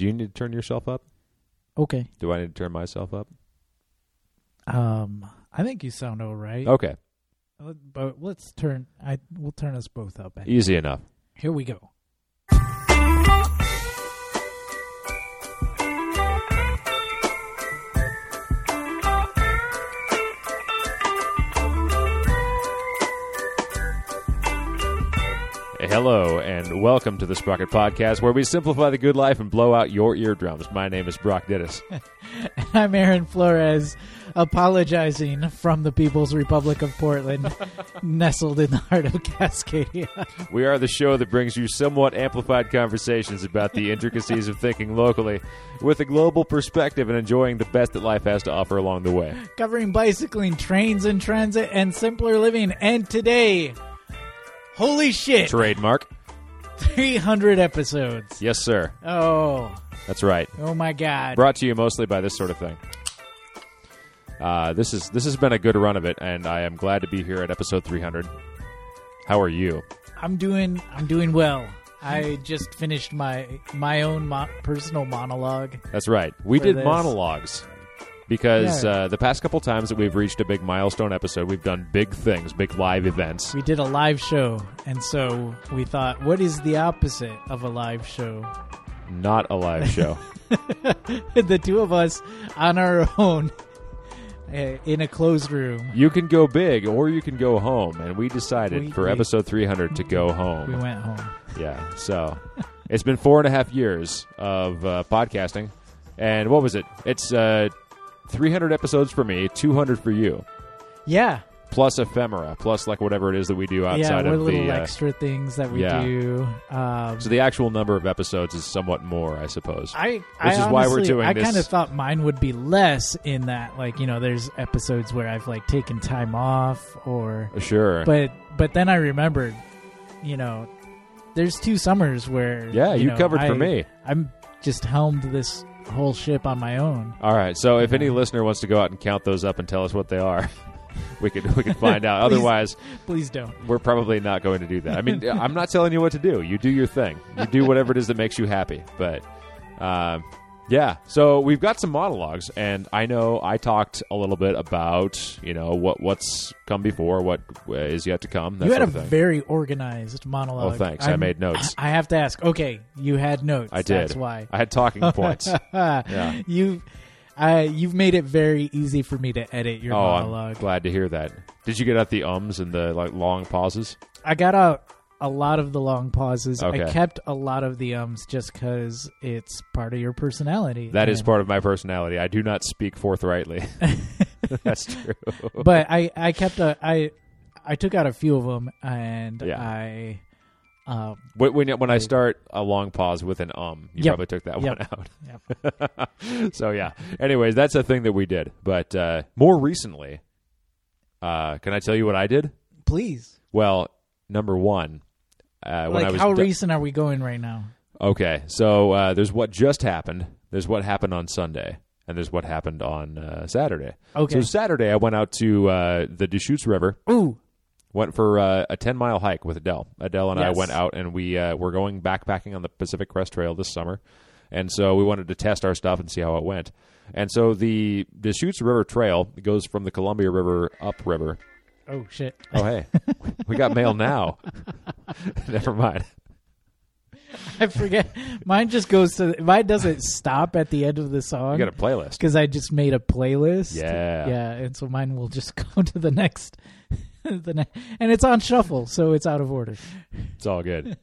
Do you need to turn yourself up? Okay. Do I need to turn myself up? Um, I think you sound all right. Okay, But let's turn. I we'll turn us both up. easy enough. Here we go. Hello and welcome to the Sprocket Podcast, where we simplify the good life and blow out your eardrums. My name is Brock Dittus. I'm Aaron Flores, apologizing from the People's Republic of Portland, nestled in the heart of Cascadia. We are the show that brings you somewhat amplified conversations about the intricacies of thinking locally with a global perspective and enjoying the best that life has to offer along the way. covering bicycling, trains and transit, and simpler living. And today, holy shit, Trademark. 300 episodes. Yes, sir. Oh, That's right. oh my God. Brought to you mostly by this sort of thing. Uh, this is this has been a good run of it, and I am glad to be here at episode 300. How are you? I'm doing, I'm doing well. I just finished my my own mo- personal monologue. That's right. We For did this. monologues because Yeah. uh, the past couple times that we've reached a big milestone episode, we've done big things, big live events. We did a live show, and so we thought, what is the opposite of a live show? Not a live show. the two of us on our own uh, in a closed room. you can go big or you can go home, and we decided We- for we- episode 300 to go home. We went home. Yeah. So it's been four and a half years of uh, podcasting. And what was it? It's uh, 300 episodes for me, 200 for you, Yeah, plus ephemera, plus like whatever it is that we do outside we're of little the. Uh, extra things that we yeah. do. Um, so the actual number of episodes is somewhat more, I suppose. I, I Which is why we're doing I this- kind of thought mine would be less in that, like you know, there's episodes where I've like taken time off, or sure. but but then I remembered, you know, there's two summers where yeah, you, know, covered for me. I'm just helmed this whole ship on my own. All right. So if any listener wants to go out and count those up and tell us what they are, we could we could find out. Please. Otherwise, Please don't. we're probably not going to do that. I mean, I'm not telling you what to do. You do your thing. You do whatever it is that makes you happy. But uh, yeah, so we've got some monologues, and I know I talked a little bit about you know what what's come before, what uh, yet to come. That you had a very organized monologue. Oh, thanks. I I'm- made notes. I have to ask. Okay, you had notes. I did. That's why. I had talking points. Yeah. You, uh, you've made it very easy for me to edit your oh, I'm monologue. glad to hear that. Did you get out the ums and the like long pauses? I got out a lot of the long pauses. I kept a lot of the ums just because it's part of your personality. That is And- part of my personality. I do not speak forthrightly. That's true. But I, I kept a, I, I took out a few of them, and Yeah. I, um, When when, when I start a long pause with an um, you Yep. probably took that Yep. one out. Yep. so yeah. Anyways, that's a thing that we did. But uh, more recently, uh, can I tell you what I did? please. Well, number one, uh, when like, I was how recent are we going right now? okay. So uh, there's what just happened. There's what happened on Sunday, and there's what happened on uh, Saturday. Okay. So Saturday, I went out to uh, the Deschutes River. Ooh, Went for uh, a ten mile hike with Adele. Adele and I went out and we uh, were going backpacking on the Pacific Crest Trail this summer, and so we wanted to test our stuff and see how it went. And so the Deschutes River Trail goes from the Columbia River upriver. Oh shit! Oh hey, we got mail now. Never mind. I forget. Mine just goes to. Mine doesn't stop at the end of the song. You got a playlist. because I just made a playlist. Yeah. yeah, and so mine will just go to the next, the ne- and it's on shuffle, so it's out of order. It's all good.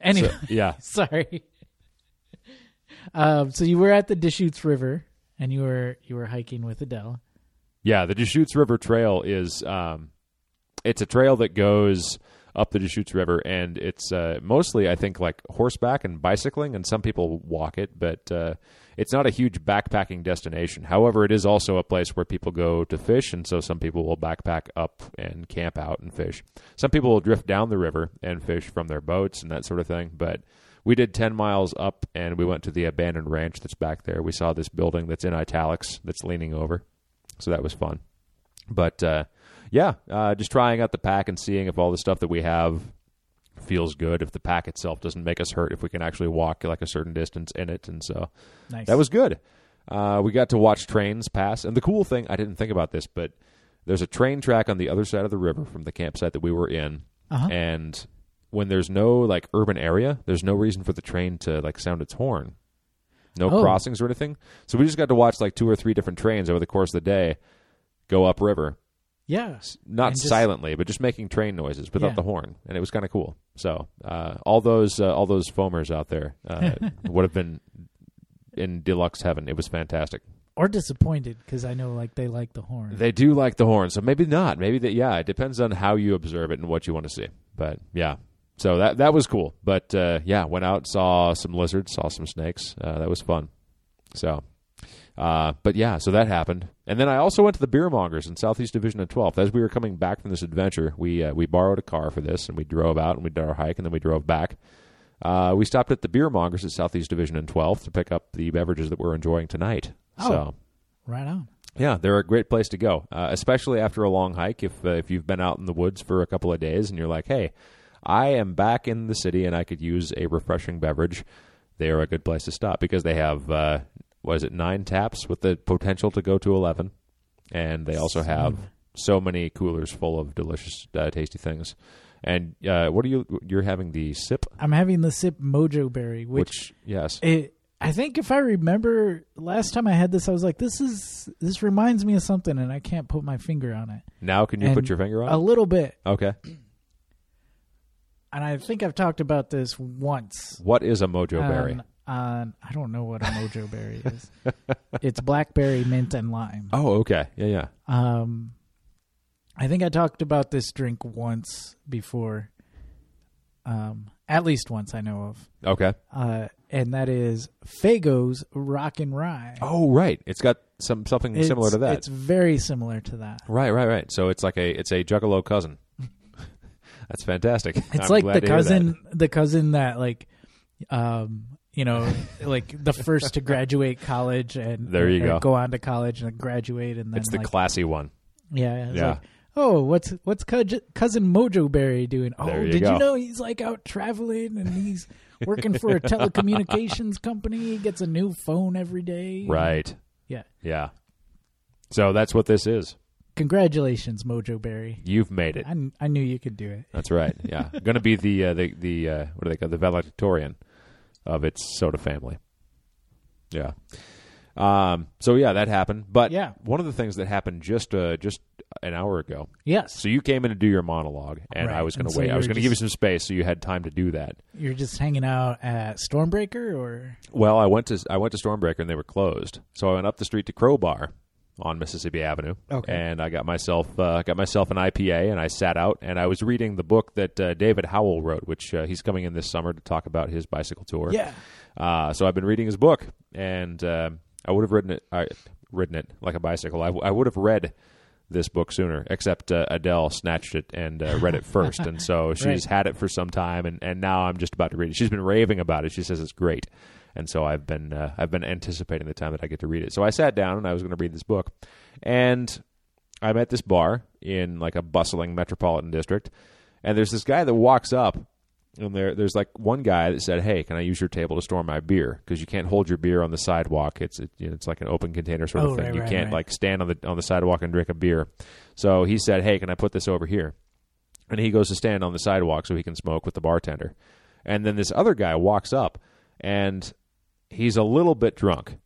Anyway, So, yeah. sorry. Um, so you were at the Deschutes River, and you were you were hiking with Adele. Yeah, the Deschutes River Trail is um, it's a trail that goes up the Deschutes River, and it's uh, mostly I think like horseback and bicycling, and some people walk it, but uh, it's not a huge backpacking destination. However, it is also a place where people go to fish, and so some people will backpack up and camp out and fish. Some people will drift down the river and fish from their boats and that sort of thing, but. We did 10 miles up and we went to the abandoned ranch that's back there. We saw this building that's in italics that's leaning over. So that was fun. But uh, yeah, uh, just trying out the pack and seeing if all the stuff that we have feels good if the pack itself doesn't make us hurt if we can actually walk like a certain distance in it and so Nice. that was good uh, we got to watch trains pass and the cool thing i didn't think about this but there's a train track on the other side of the river from the campsite that we were in Uh-huh. and when there's no like urban area there's no reason for the train to like sound its horn no Oh. crossings or anything so we just got to watch like two or three different trains over the course of the day go upriver yeah. not just- silently, but just making train noises without Yeah. the horn, and it was kind of cool. So uh, all those uh, all those foamers out there uh, would have been in deluxe heaven. It was fantastic. Or disappointed because I know like they like the horn. They do like the horn, so maybe not. Maybe that. Yeah, it depends on how you observe it and what you want to see. But yeah, so that that was cool. But uh, yeah, went out, saw some lizards, saw some snakes. Uh, that was fun. So. Uh, but yeah, so that happened, and then I also went to the beer mongers in Southeast Division of 12th. As we were coming back from this adventure, we uh, we borrowed a car for this, and we drove out and we did our hike, and then we drove back. Uh, we stopped at the beer mongers at Southeast Division and 12th to pick up the beverages that we're enjoying tonight. Oh. So right on. yeah, they're a great place to go, uh, especially after a long hike. If uh, if you've been out in the woods for a couple of days and you're like, "Hey, I am back in the city and I could use a refreshing beverage," they are a good place to stop because they have uh, what is it nine taps with the potential to go to eleven, and they also have so many coolers full of delicious, uh, tasty things. And uh, what are you? You're having the Sipp, I'm having the Sipp Mojo Berry, which, which yes, it, I think if I remember last time I had this, I was like, this is this reminds me of something, and I can't put my finger on it. now can you And put your finger on? it? A little bit, Okay, and I think I've talked about this once. what is a mojo berry? On, on I don't know what a Mojo Berry is. it's blackberry, mint, and lime. Oh, okay, yeah, yeah. Um, I think I talked about this drink once before. Um, at least once I know of. Okay. Uh, and that is Faygo's Rock and Rye. Oh, right. It's got some something It's- similar to that. It's very similar to that. Right, right, right. So it's like a it's a Juggalo cousin. That's fantastic. It's I'm like the to hear that. cousin, the cousin that like, um, you know, like the first to graduate college and There you go. go on to college and graduate and then It's the like, classy one. yeah, it's Yeah. like, oh, what's what's cousin, Mojo Berry doing? Oh, you did go. you know he's like out traveling and he's working for a telecommunications company? He gets a new phone every day. Right. Yeah. Yeah. So that's what this is. Congratulations, Mojo Berry. You've made it. I, kn- I knew you could do it. That's right. Yeah. Going to be the uh, the the uh, what do they call the valedictorian of its soda family. Yeah. Um. So yeah, that happened. But Yeah. one of the things that happened just uh, just an hour ago. Yes. So you came in to do your monologue, and I was going And to so wait. you I was were going to give you just- some space, so you had time to do that. You're just hanging out at Stormbreaker or Well, I went to I went to Stormbreaker and they were closed, so I went up the street to Crowbar on Mississippi Avenue. Okay. And I got myself uh, got myself an IPA, and I sat out and I was reading the book that uh, David Howell wrote, which uh, he's coming in this summer to talk about his bicycle tour. yeah. Uh, so I've been reading his book, and uh, I would have written it, I, written it like a bicycle. I, w- I would have read this book sooner, except uh, Adele snatched it and uh, read it first, and so she's Right. had it for some time, and, and now I'm just about to read it. She's been raving about it. She says it's great, and so I've been uh, I've been anticipating the time that I get to read it. So I sat down and I was going to read this book, and I'm at this bar in like a bustling metropolitan district, and there's this guy that walks up, and there there's like one guy that said, "Hey, can I use your table to store my beer? Because you can't hold your beer on the sidewalk. It's it, you know, it's like an open container sort Oh, of thing. right, you right, can't right. like stand on the on the sidewalk and drink a beer." So he said, "Hey, can I put this over here?" And he goes to stand on the sidewalk so he can smoke with the bartender. And then this other guy walks up, and he's a little bit drunk,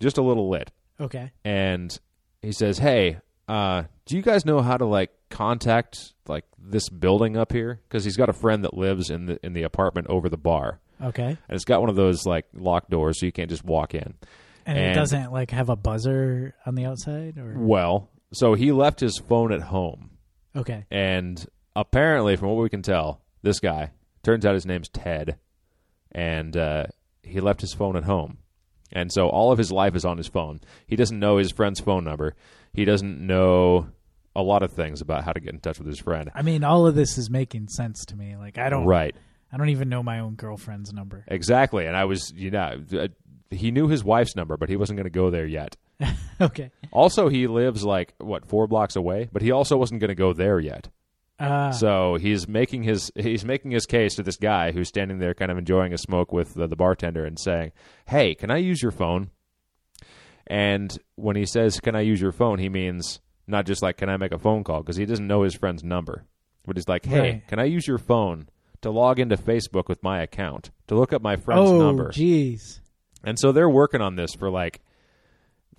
just a little lit Okay. and he says, "Hey, uh, do you guys know how to like contact like this building up here? Because he's got a friend that lives in the in the apartment over the bar, Okay. and it's got one of those like locked doors, so you can't just walk in. And, it doesn't like have a buzzer on the outside or Well, so he left his phone at home, Okay. and apparently, from what we can tell, this guy turns out his name's Ted, and uh, he left his phone at home. And so all of his life is on his phone. He doesn't know his friend's phone number. He doesn't know a lot of things about how to get in touch with his friend. I mean, all of this is making sense to me. Like I don't Right. I don't even know my own girlfriend's number. Exactly. And I was, you know, he knew his wife's number, but he wasn't going to go there yet. okay. Also, he lives like, what, four blocks away? But he also wasn't going to go there yet. Uh, So he's making his he's making his case to this guy who's standing there, kind of enjoying a smoke with the, the bartender, and saying, "Hey, can I use your phone?" And when he says, "Can I use your phone?" he means not just like, "Can I make a phone call?" because he doesn't know his friend's number, but he's like, "Hey, Right. can I use your phone to log into Facebook with my account to look up my friend's oh, number?" jeez. And so they're working on this for like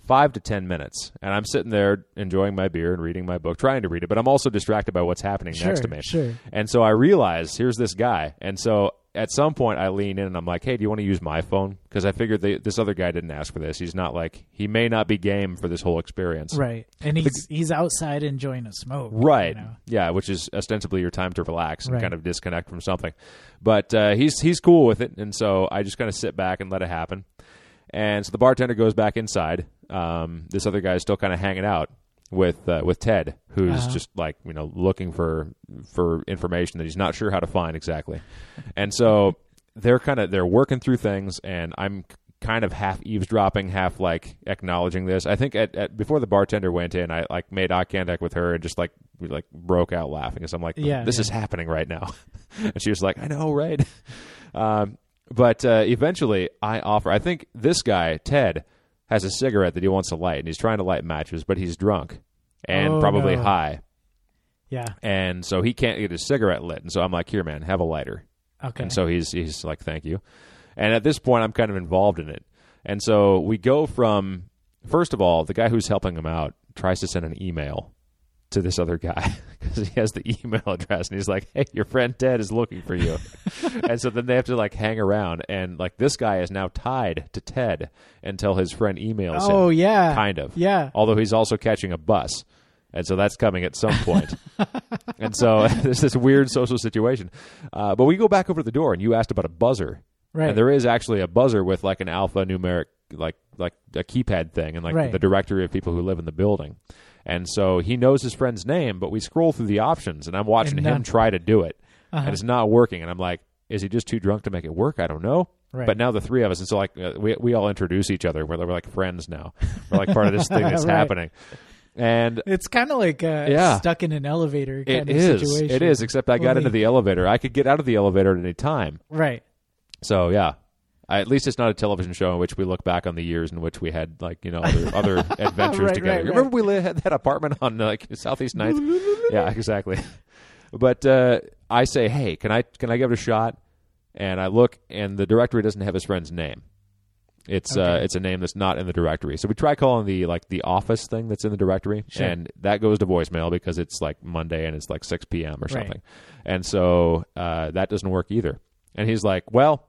five to ten minutes, and I'm sitting there enjoying my beer and reading my book, trying to read it, but I'm also distracted by what's happening Sure, next to me. sure. And so I realize here's this guy, and so at some point I lean in and I'm like, "Hey, do you want to use my phone?" Because I figured they, this other guy didn't ask for this. He's not like he may not be game for this whole experience. Right. And he's he's outside enjoying a smoke. you Right. know. Yeah, which is ostensibly your time to relax and Right. kind of disconnect from something. But uh, he's he's cool with it, and so I just kind of sit back and let it happen. And so the bartender goes back inside. Um, this other guy is still kind of hanging out with uh, with Ted, who's Uh-huh. just like you know looking for for information that he's not sure how to find exactly. And so they're kind of they're working through things, and I'm kind of half eavesdropping, half like acknowledging this. I think at, at before the bartender went in, I like made eye contact with her and just like we like broke out laughing because I'm like, Yeah, this yeah. is happening right now, and she was like, I know, right? Um, but uh, eventually, I offer. I think this guy Ted has a cigarette that he wants to light, and he's trying to light matches, but he's drunk and Oh, probably no. high, Yeah. and so he can't get his cigarette lit. And so I'm like, here, man, have a lighter. Okay. And so he's he's like, "Thank you." And at this point, I'm kind of involved in it. And so we go from first of all, the guy who's helping him out tries to send an email to this other guy because he has the email address, and he's like, "Hey, your friend Ted is looking for you." and so then they have to like hang around, and like this guy is now tied to Ted until his friend emails him. oh yeah. Kind of. Yeah. Although he's also catching a bus. And so that's coming at some point. and so there's this weird social situation. Uh, but we go back over to the door, and you asked about a buzzer. Right. And there is actually a buzzer with like an alphanumeric, like like a keypad thing, and like Right. the directory of people who live in the building. And so he knows his friend's name, but we scroll through the options, and I'm watching And him try to do it, Uh-huh. and it's not working. And I'm like, is he just too drunk to make it work? I don't know. Right. But now the three of us, and so like uh, we we all introduce each other. We're, we're like friends now. We're like part of this thing that's Right. happening. And It's kind of like uh, Yeah. stuck in an elevator kind it of is. situation. It is. Except I got Only- into the elevator. I could get out of the elevator at any time. Right. So yeah, at least it's not a television show in which we look back on the years in which we had like you know other, other adventures Right, together. right, You Remember we had that apartment on uh, like Southeast Ninth? yeah, exactly. But uh, I say, hey, can I can I give it a shot? And I look, and the directory doesn't have his friend's name. It's uh, it's a name that's not in the directory. So we try calling the like the office thing that's in the directory, Sure. and that goes to voicemail because it's like Monday and it's like six p.m. or Right. something, and so uh, that doesn't work either. And he's like, "Well,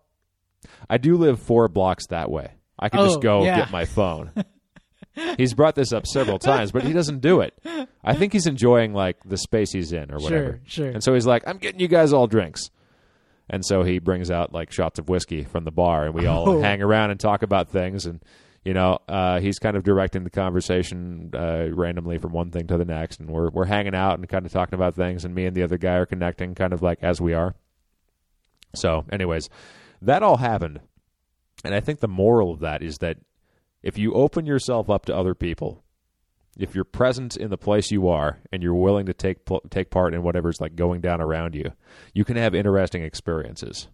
I do live four blocks that way. I could Oh, just go yeah. get my phone." he's brought this up several times, but he doesn't do it. I think he's enjoying like the space he's in or whatever. Sure. Sure. And so he's like, "I'm getting you guys all drinks." And so he brings out like shots of whiskey from the bar, and we all Oh. hang around and talk about things. And you know, uh, he's kind of directing the conversation uh, randomly from one thing to the next, and we're we're hanging out and kind of talking about things. And me and the other guy are connecting, kind of like as we are. So, anyways, that all happened, and I think the moral of that is that if you open yourself up to other people, if you're present in the place you are and you're willing to take take part in whatever's like going down around you, you can have interesting experiences.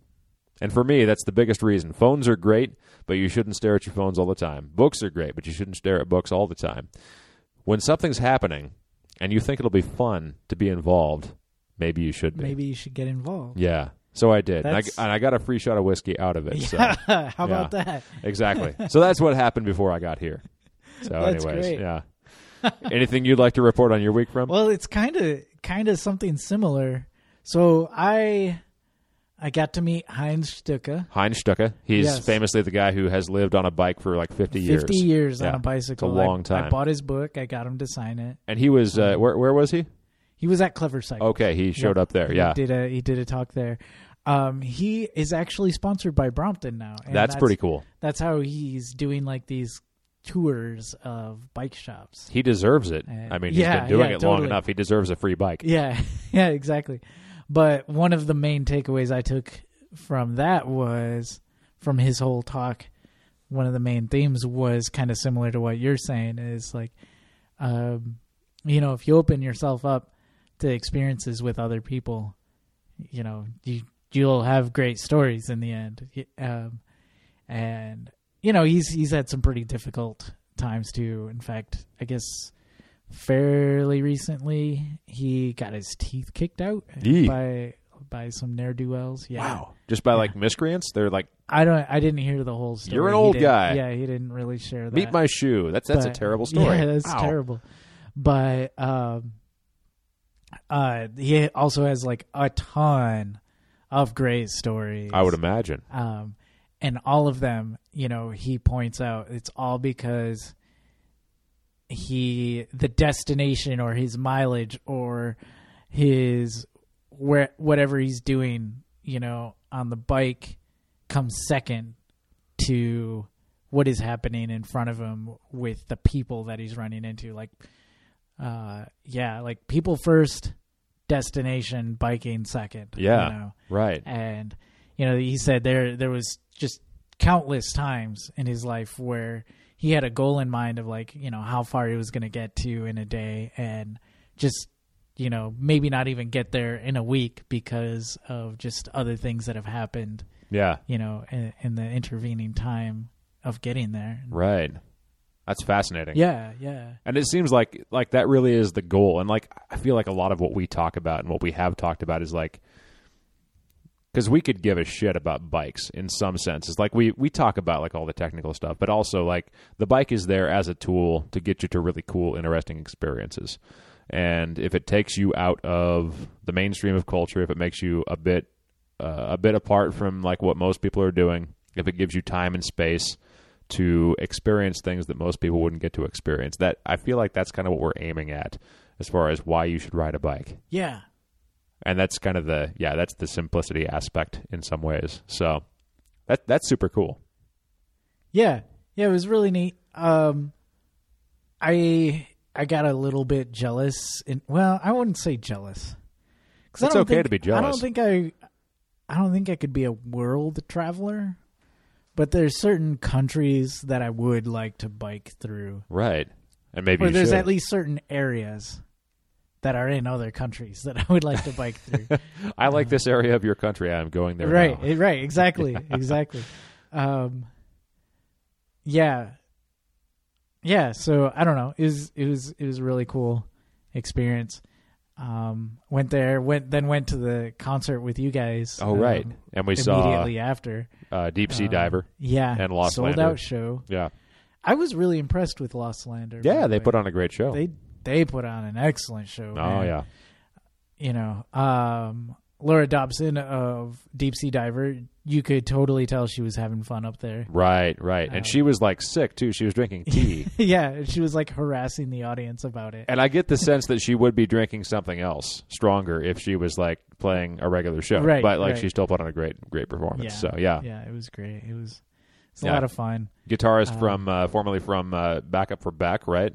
And for me, that's the biggest reason. Phones are great, but you shouldn't stare at your phones all the time. Books are great, but you shouldn't stare at books all the time. When something's happening and you think it'll be fun to be involved, maybe you should be. Maybe you should get involved. Yeah. So I did. And I, and I got a free shot of whiskey out of it. So Yeah. How about that? exactly. So that's what happened before I got here. So anyways, great. yeah. Anything you'd like to report on your week from? Well, it's kind of kind of something similar. So I I got to meet Heinz Stucke. Heinz Stucke. He's Yes. famously the guy who has lived on a bike for like 50 years. 50 years Yeah. on a bicycle. It's a long I, time. I bought his book. I got him to sign it. And he was, uh, where, where was he? He was at Clever Cycle. Okay, he showed up there. Yeah, He did a he did a talk there. Um, he is actually sponsored by Brompton now. and That's pretty cool. That's how he's doing like these tours of bike shops. He deserves it. I mean, he's yeah, been doing yeah, it long totally. enough. He deserves a free bike. Yeah, yeah, exactly. But one of the main takeaways I took from that was from his whole talk. One of the main themes was kind of similar to what you're saying. Is like, um, you know, if you open yourself up to experiences with other people, you know, you you'll have great stories in the end. Um, and you know, he's he's had some pretty difficult times too. In fact, I guess fairly recently he got his teeth kicked out by by some ne'er do wells. Yeah. Wow. Just by like miscreants? They're like, I don't. I didn't hear the whole story. You're an old guy. Yeah, he didn't really share that. meet my shoe. That's that's a terrible story. Yeah, that's terrible. But um, uh, he also has like a ton of great stories. I would imagine. Um, and all of them, you know, he points out it's all because he the destination or his mileage or his where whatever he's doing, you know, on the bike comes second to what is happening in front of him with the people that he's running into like uh yeah, like people first, destination biking second. Yeah. You know? Right. and you know he said there there was just countless times in his life where he had a goal in mind of like you know how far he was going to get to in a day and just you know maybe not even get there in a week because of just other things that have happened Yeah. you know in, in the intervening time of getting there Right. That's fascinating. yeah yeah And it seems like like that really is the goal. And like I feel like a lot of what we talk about and what we have talked about is like because we could give a shit about bikes in some senses. Like we we talk about like all the technical stuff, but also like the bike is there as a tool to get you to really cool, interesting experiences. And if it takes you out of the mainstream of culture, if it makes you a bit uh, a bit apart from like what most people are doing, if it gives you time and space to experience things that most people wouldn't get to experience, that I feel like that's kind of what we're aiming at as far as why you should ride a bike yeah and that's kind of the yeah that's the simplicity aspect in some ways so that that's super cool Yeah, yeah, it was really neat. Um, I I got a little bit jealous. In, well, I wouldn't say jealous. I It's okay think- to be jealous. I don't think I, I don't think I could be a world traveler. But there's certain countries that I would like to bike through, right. And maybe or there's should. at least certain areas that are in other countries that I would like to bike through. i like this area of your country. I'm going there right now. eh, right. Exactly exactly. Um yeah. Yeah so i don't know. It was it was it was a really cool experience um went there went then went to the concert with you guys oh right. um, and we saw immediately after. uh, deep sea Um, diver yeah and Lost sold Lander. out show. Yeah. I was really impressed with lost lander yeah they put on a great show. They they put on an excellent show oh man. yeah. You know, um, Laura Dobson of Deep Sea Diver, you could totally tell she was having fun up there. right right and Um, she was like sick too she was drinking tea yeah, she was like harassing the audience about it. and i get the sense that she would be drinking something else stronger if she was like playing a regular show Right, but like right. she still put on a great great performance so yeah yeah, it was great. It was it's a Yeah. lot of fun. guitarist Um, from uh, formerly from uh, backup for Beck, right?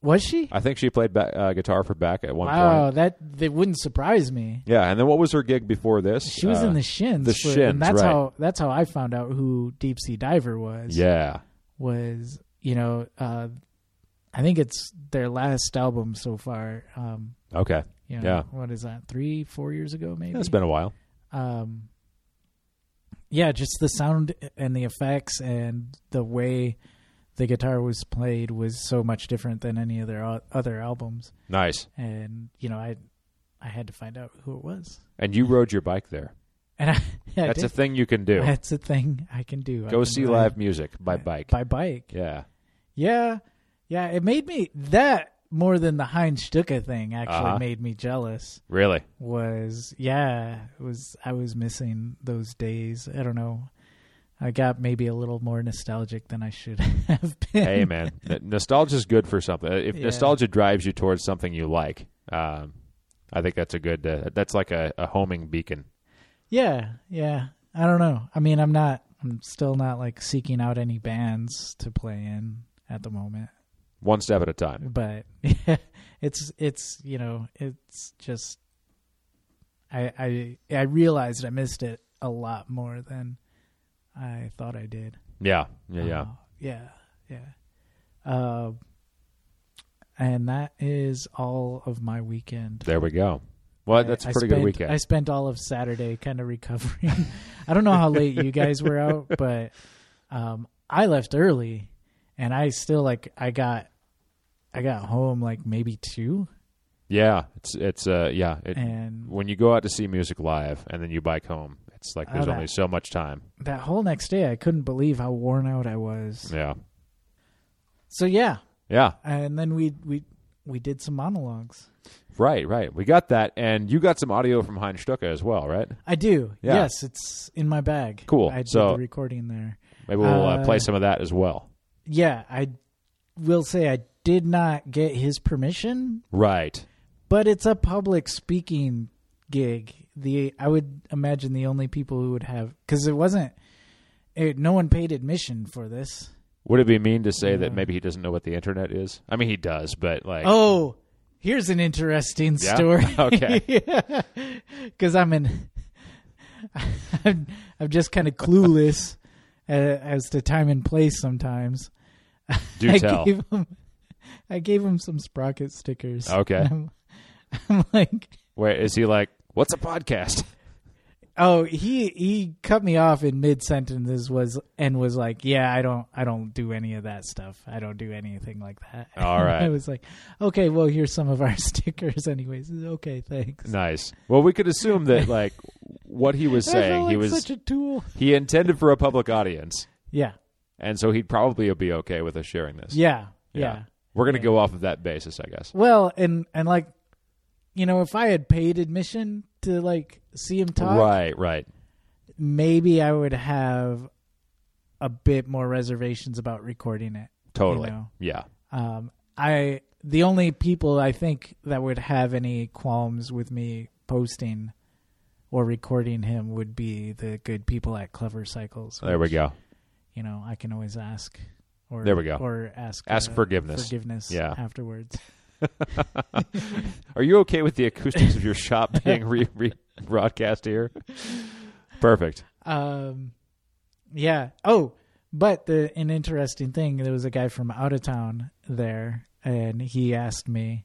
Was she? I think she played ba- uh, guitar for Beck at one Wow, point. that that wouldn't surprise me. Yeah, and then what was her gig before this? She was Uh, in the Shins. the for- Shins, and that's right. how that's how I found out who Deep Sea Diver was. Yeah, was you know, uh, I think it's their last album so far. Um, okay, you know, Yeah. what is that? Three, four years ago, maybe. it's been a while. um yeah just the sound and the effects and the way the guitar was played was so much different than any of their other albums Nice. and you know i i had to find out who it was And you rode your bike there. and i, I That's a thing you can do. that's a thing i can do Go can see ride live music by bike. by bike Yeah. yeah yeah it made me that more than the heinz stucke thing actually Uh-huh. made me jealous Really? was yeah it was i was missing those days i don't know i got maybe a little more nostalgic than i should have been hey, man, N- nostalgia's good for something. If Yeah. nostalgia drives you towards something you like, um, I think that's a good. Uh, that's like a, a homing beacon. yeah yeah i don't know i mean i'm not i'm still not like seeking out any bands to play in at the moment One step at a time. but it's it's you know it's just i i i realized i missed it a lot more than i thought i did Yeah. Yeah. Yeah. Uh, yeah, yeah. Uh, and that is all of my weekend. There we go. Well, that's a pretty spent, good weekend. I spent all of Saturday kind of recovering. I don't know how late you guys were out, but um, I left early, and I still like I got I got home like maybe two, yeah, it's it's uh yeah. It, and when you go out to see music live and then you bike home, it's like there's Oh, only so much time. that whole next day I couldn't believe how worn out I was. Yeah, So yeah, yeah. and then we we we did some monologues. Right, right. We got that, and you got some audio from Heinz Stucke as well, right? I do. Yeah. Yes, it's in my bag. Cool. I did So- the recording there. Maybe we'll uh, Uh, play some of that as well. Yeah, I will say I did not get his permission, Right. but it's a public speaking gig. The I would imagine the only people who would have because it wasn't. It, no one paid admission for this. Would it be mean to say that maybe he doesn't know what the internet is? I mean, he does, but like, Oh, here's an interesting Yeah? story. Okay. because I'm in. I'm, I'm just kind of clueless uh, as to time and place sometimes. do I tell. Gave him, I gave him some sprocket stickers. Okay. I'm, I'm like, Wait, is he like, what's a podcast? oh, he he cut me off in mid sentences was and was like, yeah, I don't I don't do any of that stuff. I don't do anything like that. All right. I was like, okay, well, here's some of our stickers, anyways. Okay, thanks. Nice. Well, we could assume that like what he was saying, he was such a tool. he intended for a public audience, Yeah, and so he'd probably be okay with us sharing this. yeah, Yeah. yeah. We're gonna Yeah. go off of that basis, I guess. Well, and and like, you know, if I had paid admission to like see him talk, Right, right. maybe I would have a bit more reservations about recording it. Totally. Know? Yeah. Um, I the only people I think that would have any qualms with me posting or recording him would be the good people at Clever Cycles. There we which, go. You know, I can always ask. Or, There we go. Or ask Ask uh, forgiveness. Forgiveness. Yeah. Afterwards. Are you okay with the acoustics of your shop being re- broadcast here? Perfect. Um, yeah. Oh, but the an interesting thing. There was a guy from out of town there, and he asked me,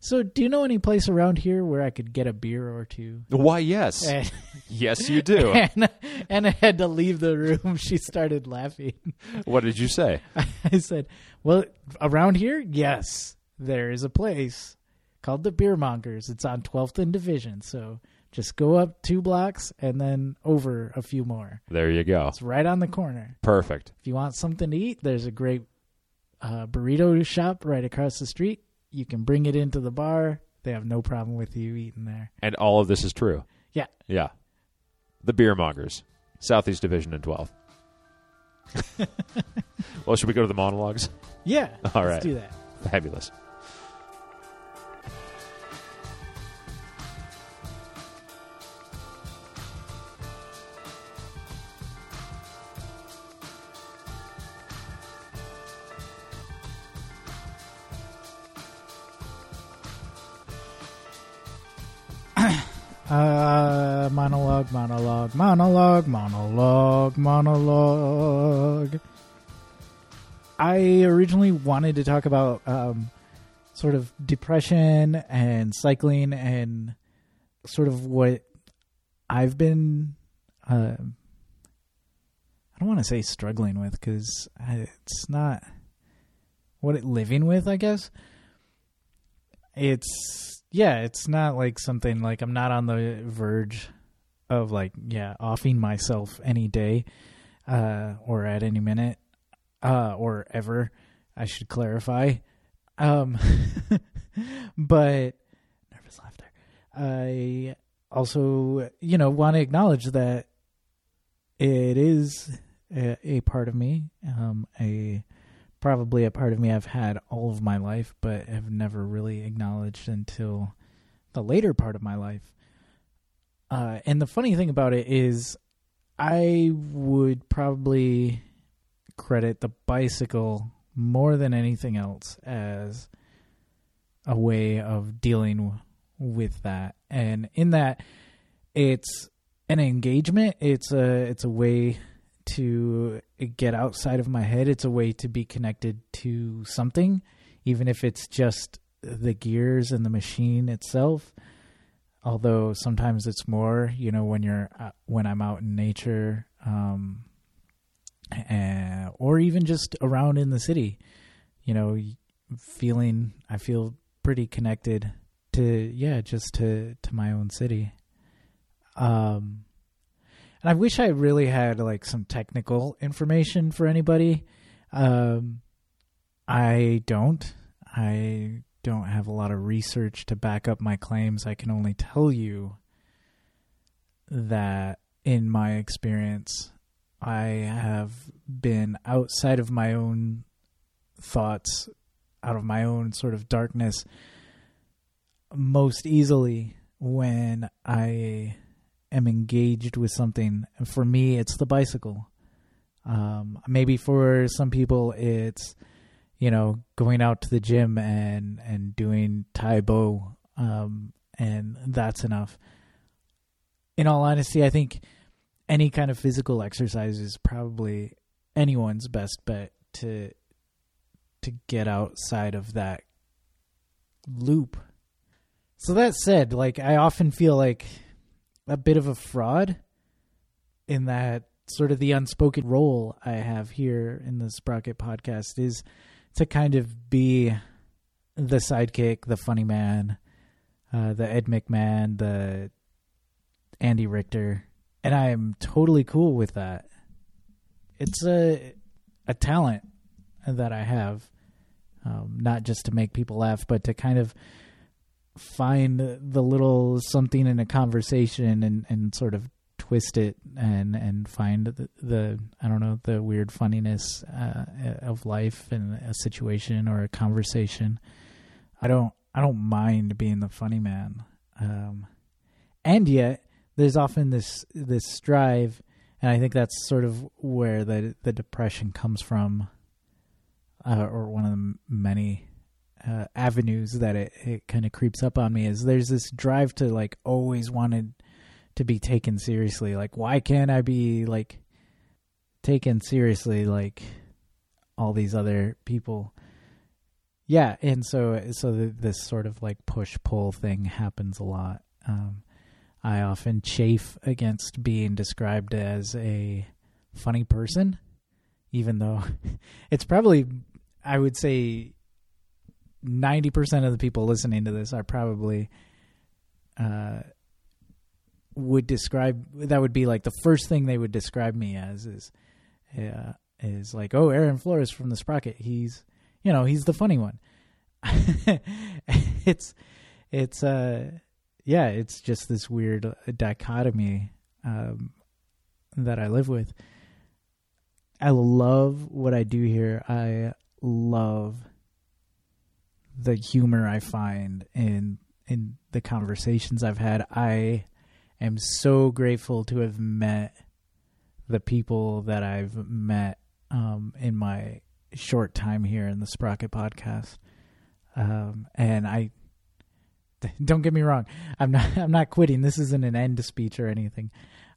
"So, do you know any place around here where I could get a beer or two? Why, yes. And, yes, you do. and, and I had to leave the room. She started laughing. what did you say? I said, "Well, around here, yes, there is a place called the Beer Mongers. It's on 12th and Division. So just go up two blocks and then over a few more. There you go. It's right on the corner. Perfect. If you want something to eat, there's a great uh, burrito shop right across the street. You can bring it into the bar. They have no problem with you eating there. And all of this is true. Yeah. Yeah. The Beer Mongers, Southeast Division and 12. well, should we go to the monologues? Yeah. All let's right. do that. Fabulous. Uh, monologue, monologue, monologue, monologue, monologue. I originally wanted to talk about um, sort of depression and cycling and sort of what I've been. Uh, I don't want to say struggling with because it's not what it living with. I guess it's yeah, it's not like something like I'm not on the verge of like yeah offing myself any day uh, or at any minute uh, or ever. I should clarify. Um, but nervous laughter. I also you know want to acknowledge that it is a, a part of me, um, a probably a part of me I've had all of my life, but have never really acknowledged until the later part of my life. Uh, and the funny thing about it is, I would probably credit the bicycle more than anything else as a way of dealing with that. And in that, it's an engagement. It's a it's a way to get outside of my head. It's a way to be connected to something, even if it's just the gears and the machine itself. Although sometimes it's more, you know, when you're uh, when I'm out in nature, um, uh, or even just around in the city, you know, feeling I feel pretty connected to yeah, just to to my own city. Um, and I wish I really had like some technical information for anybody. Um, I don't. I don't have a lot of research to back up my claims. I can only tell you that in my experience, I have been outside of my own thoughts, out of my own sort of darkness, most easily when I am engaged with something. For me, it's the bicycle. Um, maybe for some people, it's you know going out to the gym and and doing Tae Bo, um, and that's enough. In all honesty, I think any kind of physical exercise is probably anyone's best bet to to get outside of that loop. So that said, like I often feel like a bit of a fraud in that sort of the unspoken role I have here in the Sprocket podcast is to kind of be the sidekick, the funny man, uh, the Ed McMahon, the Andy Richter, and I am totally cool with that. It's a a talent that I have, um, not just to make people laugh, but to kind of find the little something in a conversation and, and sort of twist it and and find the, the I don't know the weird funniness uh, of life and a situation or a conversation. I don't I don't mind being the funny man, um, and yet there's often this this strive, and I think that's sort of where the the depression comes from, uh, or one of the many uh, avenues that it, it kind of creeps up on me is there's this drive to like always wanted to be taken seriously. Like, why can't I be like taken seriously like all these other people? Yeah, and so so this sort of like push pull thing happens a lot. Um, I often chafe against being described as a funny person, even though it's probably I would say 90% of the people listening to this are probably uh, would describe that would be like the first thing they would describe me as is uh, is like oh Aaron Flores from the Sprocket. He's you know he's the funny one. It's it's uh yeah it's just this weird dichotomy um, that I live with. I love what I do here. I love the humor I find in in the conversations I've had. I am so grateful to have met the people that I've met um, in my short time here in the Sprocket podcast. Um, and I don't get me wrong, I'm not I'm not quitting. This isn't an end speech or anything.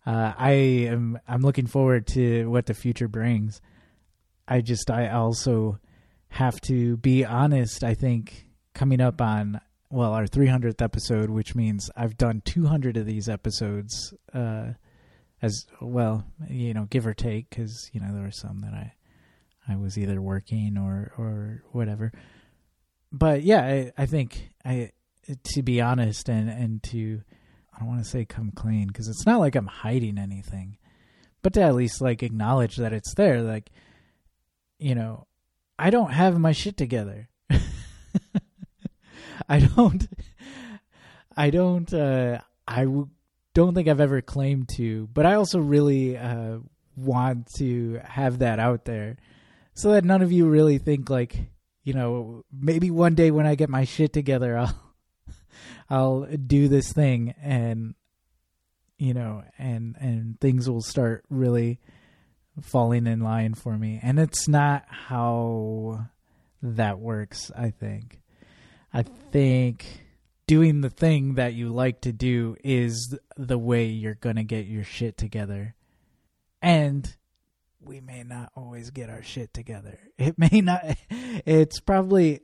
Uh, I am I'm looking forward to what the future brings. I just I also have to be honest, I think coming up on well our 300th episode, which means I've done 200 of these episodes uh, as well, you know, give or take, because you know there were some that I I was either working or or whatever. But yeah, I, I think I to be honest and and to I don't want to say come clean because it's not like I'm hiding anything, but to at least like acknowledge that it's there. Like, you know, I don't have my shit together. I don't. I don't. Uh, I w- don't think I've ever claimed to, but I also really uh, want to have that out there, so that none of you really think like, you know, maybe one day when I get my shit together, I'll I'll do this thing and you know and and things will start really falling in line for me. And it's not how that works, I think. I think doing the thing that you like to do is the way you're going to get your shit together. And we may not always get our shit together. It may not, it's probably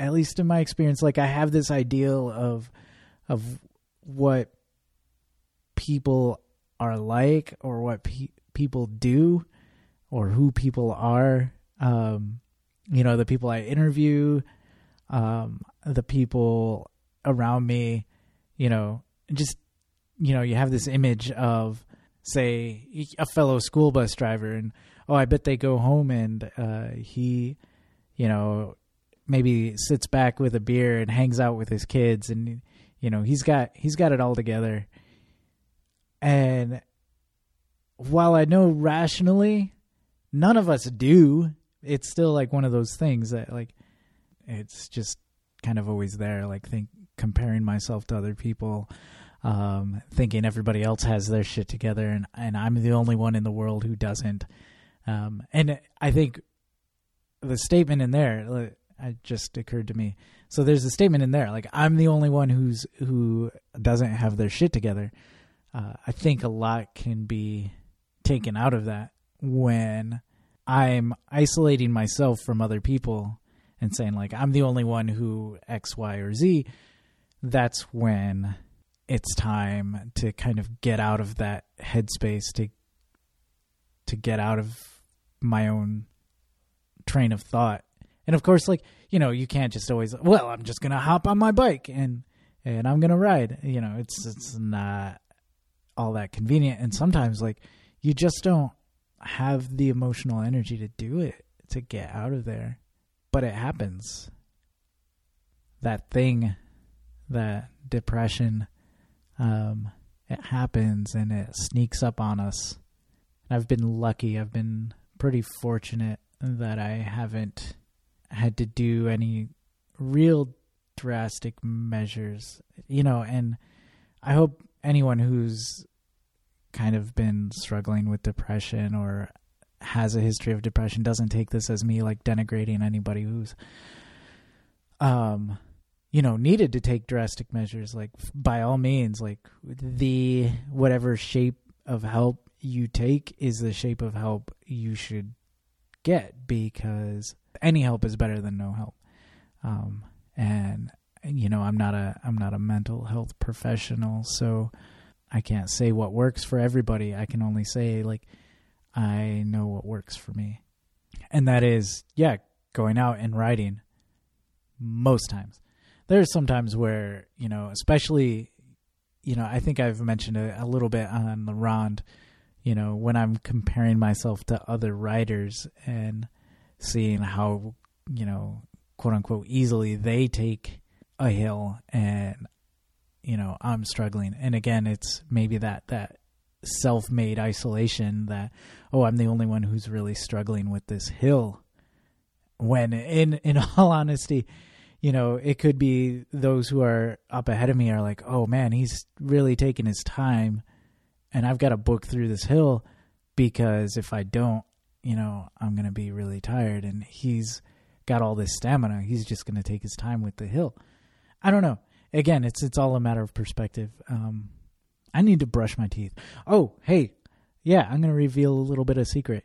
at least in my experience, like I have this ideal of of what people are like or what pe- people do or who people are. Um, you know, the people I interview, um, the people around me, you know, just, you know, you have this image of, say, a fellow school bus driver, and, oh, I bet they go home and uh, he, you know, maybe sits back with a beer and hangs out with his kids and you know he's got he's got it all together and while i know rationally none of us do. It's still like one of those things that like it's just kind of always there like think comparing myself to other people um thinking everybody else has their shit together and and I'm the only one in the world who doesn't. Um and I think the statement in there it just occurred to me. So there's a statement in there like I'm the only one who's who doesn't have their shit together. Uh, I think a lot can be taken out of that when I'm isolating myself from other people and saying like I'm the only one who X, Y, or Z, that's when it's time to kind of get out of that headspace to to get out of my own train of thought. And of course, like, you know, you can't just always well, I'm just gonna hop on my bike and and I'm gonna ride. You know, it's it's not all that convenient and sometimes like you just don't have the emotional energy to do it to get out of there. But it happens. That thing that depression um it happens and it sneaks up on us. I've been lucky. I've been pretty fortunate that i haven't had to do any real drastic measures you know and i hope anyone who's kind of been struggling with depression or has a history of depression doesn't take this as me like denigrating anybody who's um you know needed to take drastic measures. Like by all means like the whatever shape of help you take is the shape of help you should get because any help is better than no help. Um and you know i'm not a i'm not a mental health professional so I can't say what works for everybody. I can only say like I know what works for me. And that is yeah, going out and riding most times. There's sometimes where, you know, especially you know, I think I've mentioned a, a little bit on the Rond, you know, when I'm comparing myself to other riders and seeing how, you know, quote unquote easily they take a hill and you know i'm struggling. And again it's maybe that that self-made isolation that oh i'm the only one who's really struggling with this hill. When in in all honesty you know it could be those who are up ahead of me are like oh man he's really taking his time and i've got to book through this hill because if i don't you know i'm going to be really tired and he's got all this stamina. He's just going to take his time with the hill. I don't know again, it's it's all a matter of perspective. Um, I need to brush my teeth. Oh, hey, yeah, I'm gonna reveal a little bit of secret.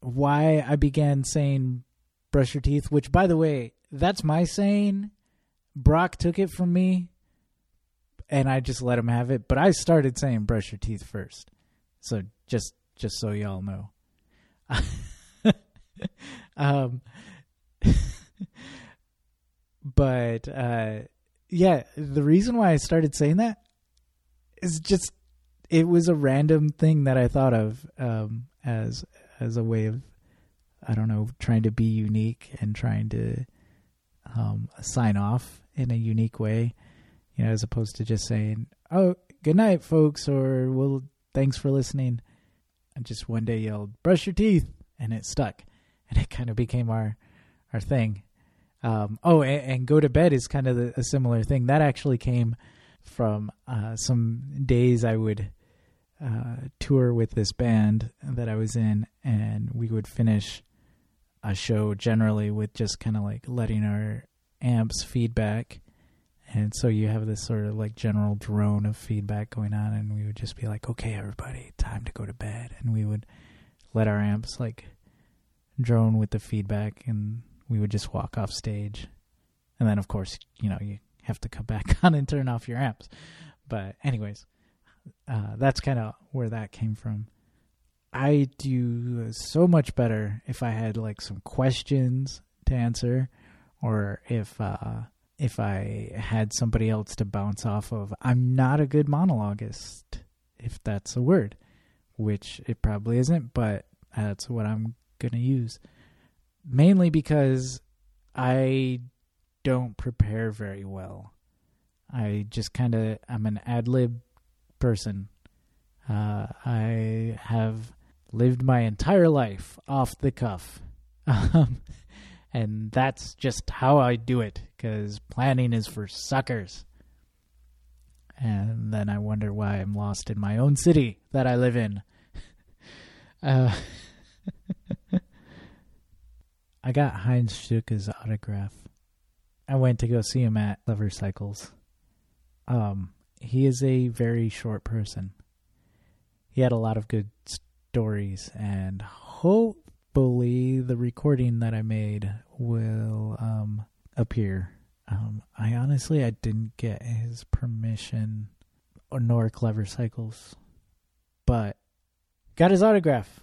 Why I began saying brush your teeth, which by the way, that's my saying. Brock took it from me, and I just let him have it. But I started saying brush your teeth first, so just just so y'all know. um, but uh, yeah, the reason why I started saying that is just it was a random thing that I thought of um, as as a way of I don't know trying to be unique and trying to um, sign off in a unique way, you know, as opposed to just saying, "Oh, good night, folks," or "Well, thanks for listening." And just one day yelled, "Brush your teeth," and it stuck, and it kind of became our our thing. Um, oh, and, and, go to bed is kind of the, a similar thing. That actually came from uh, some days I would uh, tour with this band that I was in, and we would finish a show generally with just kind of like letting our amps feedback. And so you have this sort of like general drone of feedback going on, and we would just be like, okay, everybody, time to go to bed. And we would let our amps like drone with the feedback and we would just walk off stage and then of course you know you have to come back on and turn off your amps. But anyways, uh, that's kind of where that came from. I do so much better if I had like some questions to answer, or if uh, if I had somebody else to bounce off of. I'm not a good monologuist, if that's a word, which it probably isn't, but that's what I'm gonna use. Mainly because I don't prepare very well. I just kind of I'm an ad lib person. Uh, I have lived my entire life off the cuff. Um, and that's just how I do it because planning is for suckers. And then I wonder why I'm lost in my own city that I live in. uh, I got Heinz Stucke's autograph. I went to go see him at Clever Cycles. Um, he is a very short person. He had a lot of good stories, and hopefully, the recording that I made will um, appear. Um, I honestly I didn't get his permission, or nor Clever Cycles, but got his autograph.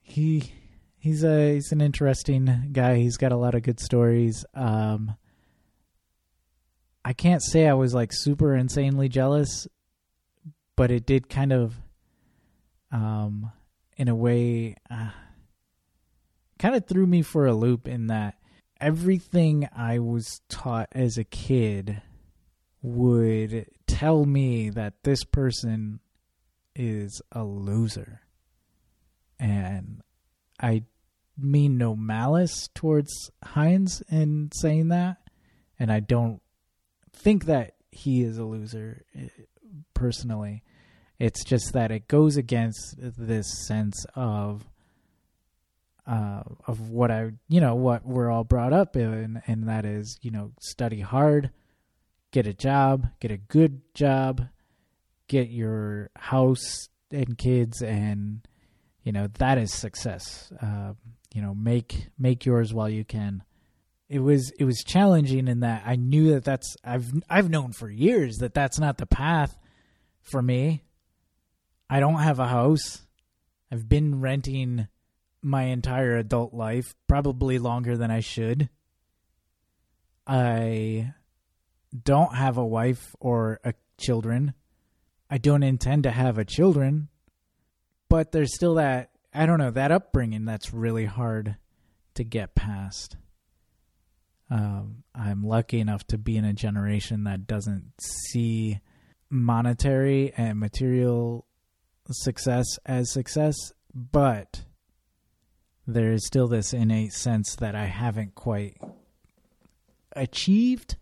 He he's a he's an interesting guy. He's got a lot of good stories. Um, I can't say I was like super insanely jealous, but it did kind of, um, in a way, uh, kind of threw me for a loop in that everything I was taught as a kid would tell me that this person is a loser. And I mean no malice towards Heinz in saying that. And I don't think that he is a loser eh, personally. It's just that it goes against this sense of uh, of what I you know what we're all brought up in, and that is you know study hard, get a job, get a good job, get your house and kids, and you know that is success. Uh, you know make make yours while you can it was it was challenging in that I knew that that's I've I've known for years that that's not the path for me. I don't have a house. I've been renting my entire adult life, probably longer than I should. I don't have a wife or a children. I don't intend to have a children. But there's still that I don't know, that upbringing that's really hard to get past. Um, I'm lucky enough to be in a generation that doesn't see monetary and material success as success, but there is still this innate sense that I haven't quite achieved.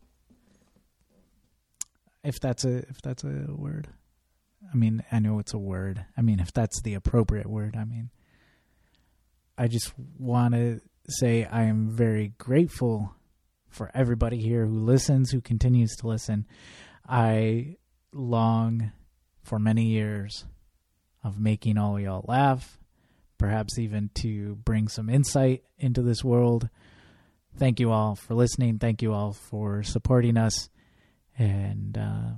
If that's a if that's a word. I mean, I know it's a word. I mean, if that's the appropriate word, I mean I just want to say I am very grateful for everybody here who listens, who continues to listen. I long for many years of making all y'all laugh, perhaps even to bring some insight into this world. Thank you all for listening. Thank you all for supporting us. And uh,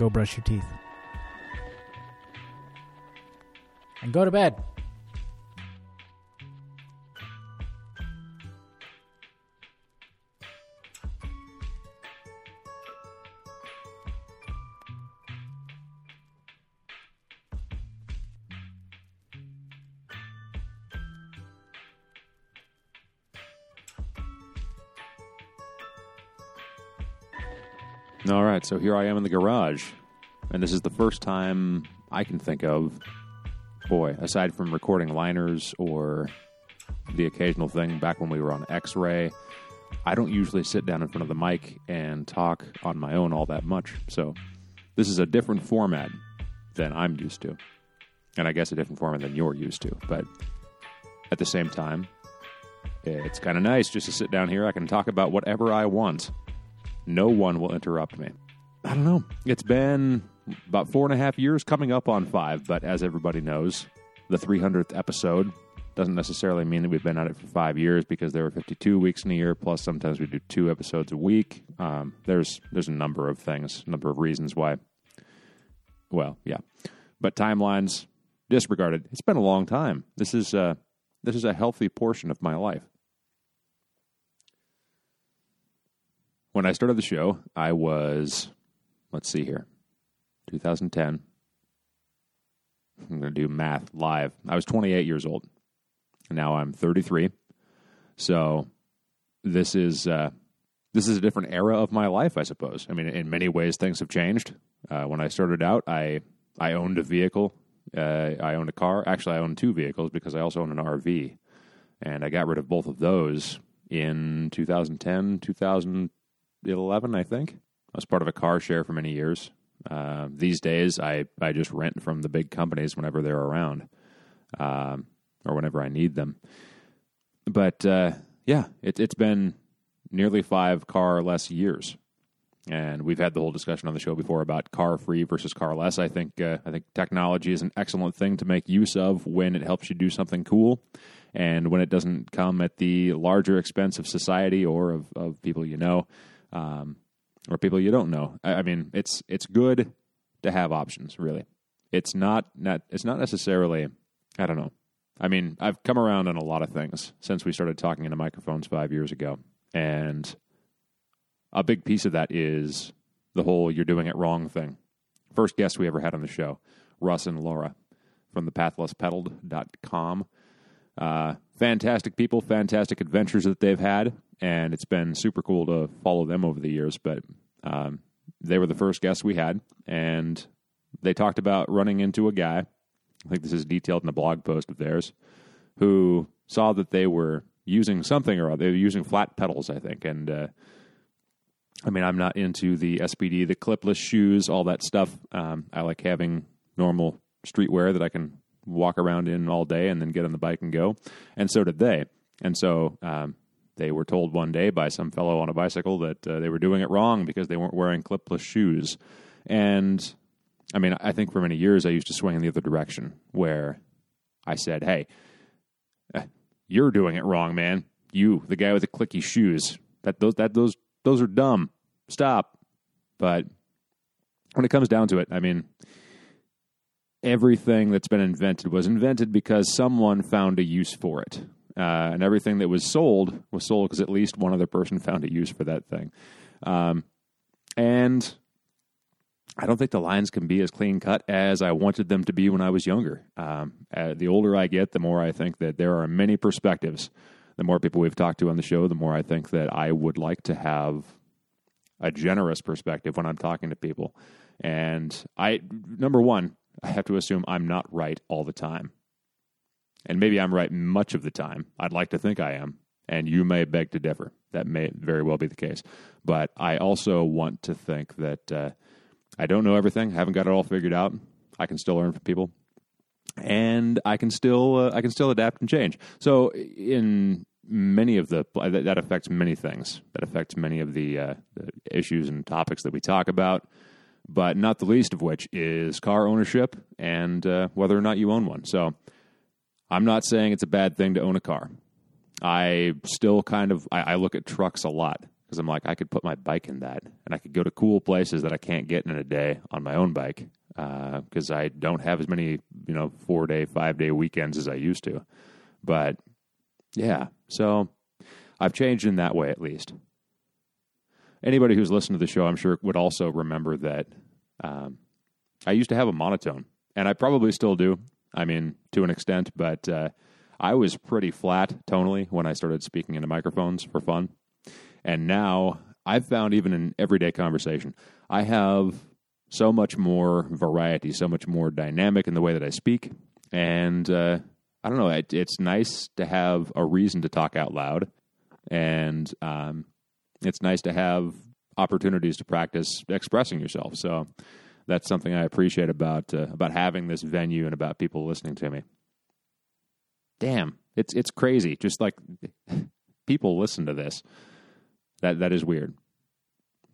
go brush your teeth. And go to bed. All right, so here I am in the garage, and this is the first time I can think of, boy, aside from recording liners or the occasional thing back when we were on X Ray, I don't usually sit down in front of the mic and talk on my own all that much. So this is a different format than I'm used to. And I guess a different format than you're used to. But at the same time, it's kind of nice just to sit down here. I can talk about whatever I want no one will interrupt me. I don't know. It's been about four and a half years, coming up on five, but as everybody knows, the 300th episode Doesn't necessarily mean that we've been at it for five years because there are 52 weeks in a year. Plus, sometimes we do two episodes a week. Um, there's there's a number of things, a number of reasons why. Well, yeah, but timelines disregarded. It's been a long time. This is uh, this is a healthy portion of my life. When I started the show, I was, let's see here, 2010. I'm going to do math live. I was 28 years old. Now I'm 33. So this is uh, this is a different era of my life, I suppose. I mean, in many ways, things have changed. Uh, when I started out, I I owned a vehicle. Uh, I owned a car. Actually, I owned two vehicles because I also own an RV, and I got rid of both of those in 2010, 2011, I think. I was part of a car share for many years. Uh, these days, I, I just rent from the big companies whenever they're around um, or whenever I need them. But uh, yeah, it, it's been nearly five car less years. And we've had the whole discussion on the show before about car free versus car less. I think uh, I think technology is an excellent thing to make use of when it helps you do something cool, and when it doesn't come at the larger expense of society or of, of people you know. Um, or people you don't know. I, I mean, it's it's good to have options. Really, it's not not it's not necessarily. I don't know. I mean, I've come around on a lot of things since we started talking into microphones five years ago, and a big piece of that is the whole "you're doing it wrong" thing. First guest we ever had on the show, Russ and Laura from the pathlesspedaled.com. Uh, fantastic people, fantastic adventures that they've had, and it's been super cool to follow them over the years. But um, they were the first guests we had, and they talked about running into a guy. I think this is detailed in a blog post of theirs, who saw that they were using something or other. They were using flat pedals, I think, and uh, I mean, I'm not into the SPD, the clipless shoes, all that stuff. Um, I like having normal streetwear that I can walk around in all day and then get on the bike and go. And so did they. And so um, they were told one day by some fellow on a bicycle that uh, they were doing it wrong because they weren't wearing clipless shoes. And I mean, I think for many years I used to swing in the other direction where I said, hey, uh, you're doing it wrong, man. You, the guy with the clicky shoes, that those that those those are dumb. Stop. But when it comes down to it, I mean, everything that's been invented was invented because someone found a use for it. Uh, and everything that was sold was sold because at least one other person found a use for that thing. Um, and I don't think the lines can be as clean cut as I wanted them to be when I was younger. Um, uh, the older I get, the more I think that there are many perspectives. The more people we've talked to on the show, the more I think that I would like to have a generous perspective when I'm talking to people. And I, number one, I have to assume I'm not right all the time. And maybe I'm right much of the time. I'd like to think I am. And you may beg to differ. That may very well be the case. But I also want to think that uh, I don't know everything, haven't got it all figured out. I can still learn from people. And I can still uh, I can still adapt and change. So in many of the that affects many things. That affects many of the, uh, the issues and topics that we talk about but not the least of which is car ownership and uh, whether or not you own one. So I'm not saying it's a bad thing to own a car. I still kind of I, I look at trucks a lot because I'm like I could put my bike in that and I could go to cool places that I can't get in a day on my own bike because uh, I don't have as many you know four day five day weekends as I used to. But yeah, so I've changed in that way at least anybody who's listened to the show, I'm sure, would also remember that um, I used to have a monotone, and I probably still do. I mean, to an extent, but uh, I was pretty flat tonally when I started speaking into microphones for fun. And now I've found, even in everyday conversation, I have so much more variety, so much more dynamic in the way that I speak. And uh, I don't know, it, it's nice to have a reason to talk out loud. And um, it's nice to have opportunities to practice expressing yourself. So that's something I appreciate about uh, about having this venue and about people listening to me. Damn, it's it's crazy. Just like people listen to this. That that is weird.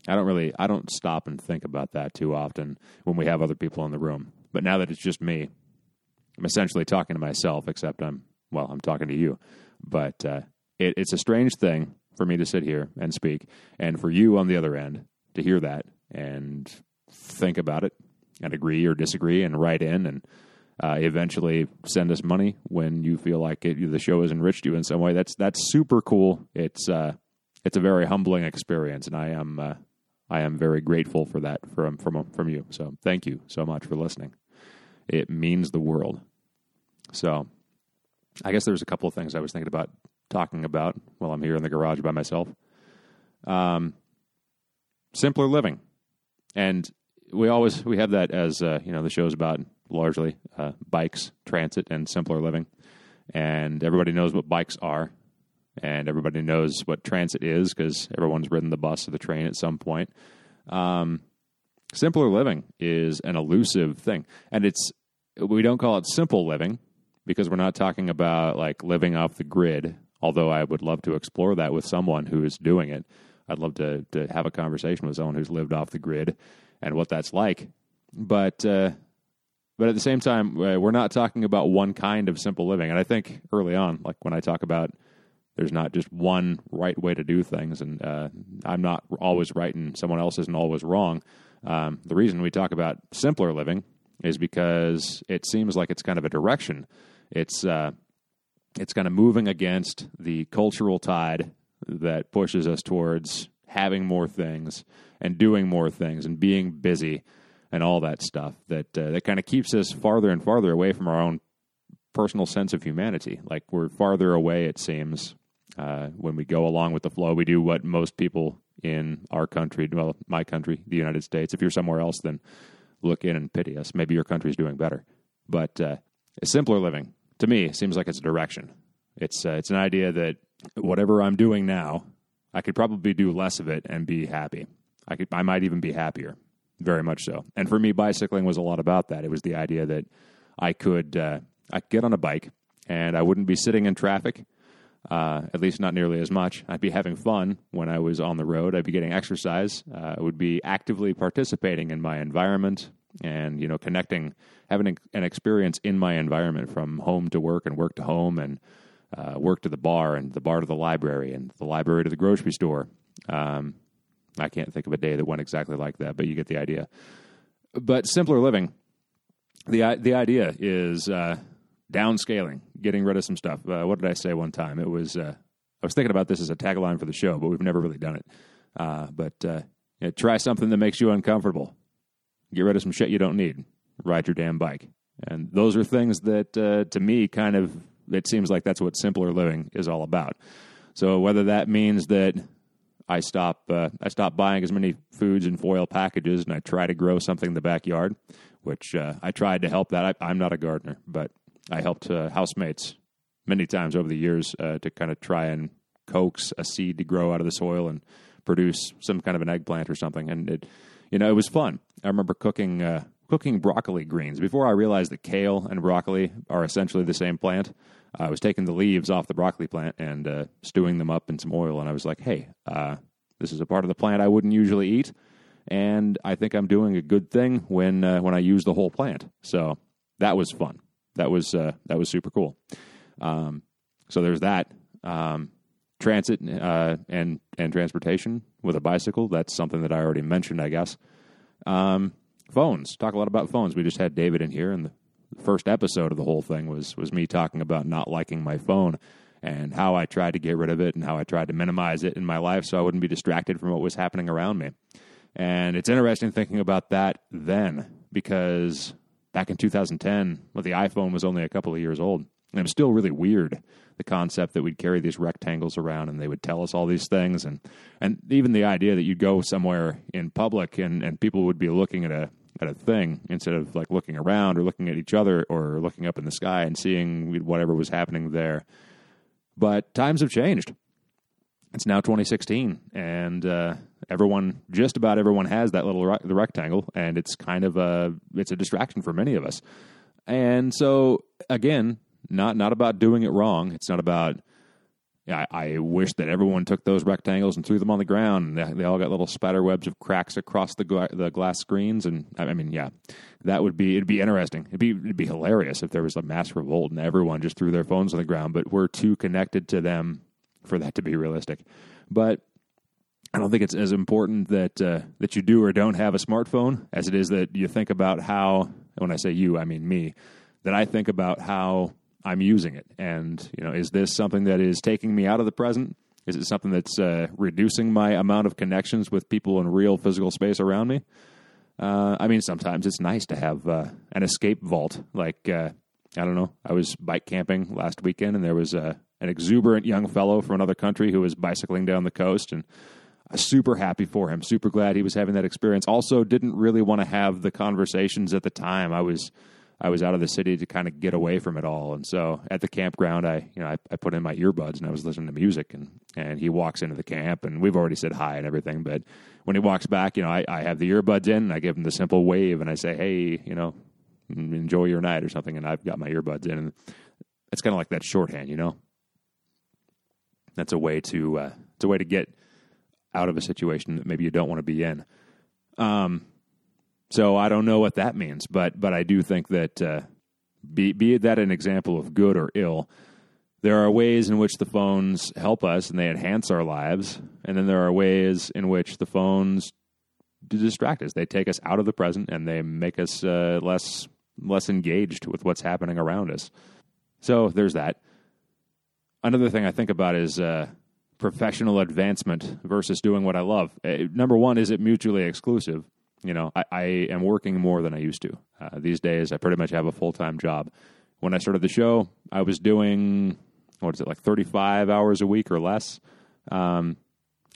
I don't really I don't stop and think about that too often when we have other people in the room. But now that it's just me, I'm essentially talking to myself except I'm well, I'm talking to you, but uh, it, it's a strange thing for me to sit here and speak, and for you on the other end to hear that and think about it and agree or disagree and write in and uh, eventually send us money when you feel like it, the show has enriched you in some way. That's that's super cool. It's uh, it's a very humbling experience, and I am uh, I am very grateful for that from from from you. So thank you so much for listening. It means the world. So I guess there's a couple of things I was thinking about talking about while I'm here in the garage by myself. Um, simpler living, and we always we have that as uh, you know the show's about largely uh, bikes, transit, and simpler living, and everybody knows what bikes are, and everybody knows what transit is because everyone's ridden the bus or the train at some point. Um, simpler living is an elusive thing, and it's we don't call it simple living because we're not talking about like living off the grid. Although I would love to explore that with someone who is doing it. I'd love to to have a conversation with someone who's lived off the grid and what that's like. But uh, but at the same time, uh, we're not talking about one kind of simple living. And I think early on, like when I talk about there's not just one right way to do things, and uh, I'm not always right and someone else isn't always wrong. Um, the reason we talk about simpler living is because it seems like it's kind of a direction. It's uh, it's kind of moving against the cultural tide that pushes us towards having more things and doing more things and being busy and all that stuff that uh, that kind of keeps us farther and farther away from our own personal sense of humanity. Like we're farther away, it seems, uh, when we go along with the flow. We do what most people in our country, well, my country, the United States. If you're somewhere else, then look in and pity us. Maybe your country's doing better. But uh, simpler living, to me, seems like it's a direction. It's uh, it's an idea that whatever I'm doing now, I could probably do less of it and be happy. I could I might even be happier, very much so. And for me, bicycling was a lot about that. It was the idea that I could uh, I could get on a bike and I wouldn't be sitting in traffic. Uh, at least not nearly as much. I'd be having fun when I was on the road. I'd be getting exercise. Uh, I would be actively participating in my environment and you know connecting, having an experience in my environment from home to work and work to home and uh, work to the bar and the bar to the library and the library to the grocery store. Um, I can't think of a day that went exactly like that, but you get the idea. But simpler living, the the idea is uh, downscaling, getting rid of some stuff. Uh, what did I say one time? It was uh, I was thinking about this as a tagline for the show, but we've never really done it. Uh, but uh, you know, try something that makes you uncomfortable. Get rid of some shit you don't need. Ride your damn bike, and those are things that to me kind of it seems like that's what simpler living is all about. So whether that means that I stop uh, I stop buying as many foods in foil packages and I try to grow something in the backyard, which uh, I tried to help that. I, am not a gardener, but I helped uh, housemates many times over the years uh, to kind of try and coax a seed to grow out of the soil and produce some kind of an eggplant or something. And it, you know, it was fun. I remember cooking uh, cooking broccoli greens before I realized that kale and broccoli are essentially the same plant. I was taking the leaves off the broccoli plant and uh, stewing them up in some oil, and I was like, "Hey, uh, this is a part of the plant I wouldn't usually eat, and I think I'm doing a good thing when uh, when I use the whole plant." So that was fun. That was uh, that was super cool. Um, so there's that. Um, transit uh, and and transportation with a bicycle. That's something that I already mentioned, I guess. Um, phones. Talk a lot about phones. We just had David in here, and the first episode of the whole thing was was me talking about not liking my phone and how I tried to get rid of it and how I tried to minimize it in my life so I wouldn't be distracted from what was happening around me. And it's interesting thinking about that then because back in 2010, well, the iPhone was only a couple of years old. And it was still really weird the concept that we'd carry these rectangles around and they would tell us all these things and and even the idea that you'd go somewhere in public and, and people would be looking at a at a thing instead of like looking around or looking at each other or looking up in the sky and seeing whatever was happening there. But times have changed. It's now 2016, and uh, everyone, just about everyone, has that little re- the rectangle, and it's kind of a it's a distraction for many of us. And so, again, not not about doing it wrong. It's not about I, I wish that everyone took those rectangles and threw them on the ground. They, they all got little spider webs of cracks across the gla- the glass screens. And I mean, yeah, that would be it'd be interesting. It'd be it'd be hilarious if there was a mass revolt and everyone just threw their phones on the ground. But we're too connected to them for that to be realistic. But I don't think it's as important that uh, that you do or don't have a smartphone as it is that you think about how. When I say you, I mean me. That I think about how I'm using it, and you know, is this something that is taking me out of the present? Is it something that's uh, reducing my amount of connections with people in real physical space around me? Uh, I mean, sometimes it's nice to have uh, an escape vault. Like, uh, I don't know, I was bike camping last weekend, and there was uh, an exuberant young fellow from another country who was bicycling down the coast, and super happy for him. Super glad he was having that experience. Also, didn't really want to have the conversations at the time. I was I was out of the city to kind of get away from it all. And so at the campground, I you know I, I, put in my earbuds and I was listening to music. And and he walks into the camp and we've already said hi and everything. But when he walks back, you know I, I have the earbuds in and I give him the simple wave and I say, hey, you know, enjoy your night or something. And I've got my earbuds in and it's kind of like that shorthand, you know. That's a way to uh, it's a way to get out of a situation that maybe you don't want to be in. Um, so I don't know what that means, but but I do think that uh, be be that an example of good or ill, there are ways in which the phones help us and they enhance our lives, and then there are ways in which the phones distract us. They take us out of the present and they make us uh, less less engaged with what's happening around us. So there's that. Another thing I think about is uh, professional advancement versus doing what I love. Uh, number one, is it mutually exclusive? You know, I, I am working more than I used to. Uh, these days, I pretty much have a full time job. When I started the show, I was doing, what is it, like 35 hours a week or less. Um,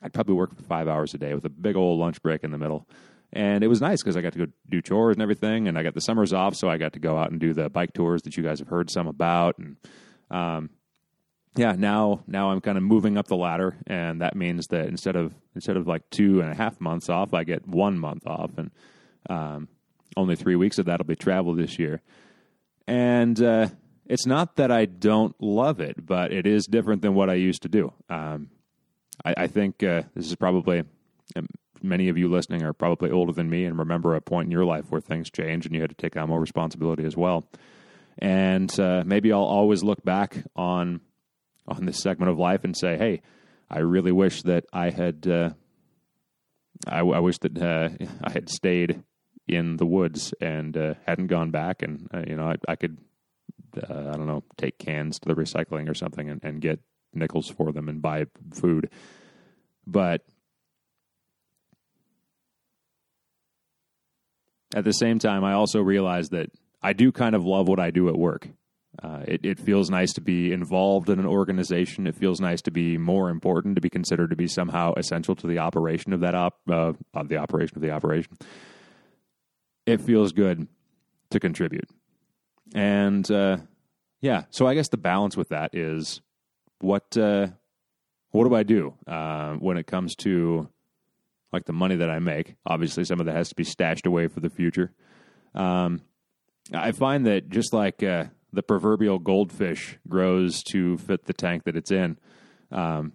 I'd probably work for five hours a day with a big old lunch break in the middle. And it was nice because I got to go do chores and everything, and I got the summers off, so I got to go out and do the bike tours that you guys have heard some about. And um, yeah, now now I'm kind of moving up the ladder, and that means that instead of instead of like two and a half months off, I get one month off, and um, only three weeks of that'll be travel this year. And uh, it's not that I don't love it, but it is different than what I used to do. Um, I, I, think uh, this is probably um, many of you listening are probably older than me and remember a point in your life where things changed and you had to take on more responsibility as well. And uh, maybe I'll always look back on on this segment of life and say, hey, I really wish that I had, uh, I, I, wish that uh, I had stayed in the woods and uh, hadn't gone back, and uh, you know, I, I could, uh, I don't know, take cans to the recycling or something and, and get nickels for them and buy food, but. At the same time, I also realize that I do kind of love what I do at work. Uh, it, it, feels nice to be involved in an organization. It feels nice to be more important, to be considered to be somehow essential to the operation of that op, uh, of the operation of the operation. It feels good to contribute, and uh, yeah. So I guess the balance with that is what uh, what do I do uh, when it comes to like the money that I make? Obviously, some of that has to be stashed away for the future. Um, I find that just like uh, the proverbial goldfish grows to fit the tank that it's in. Um,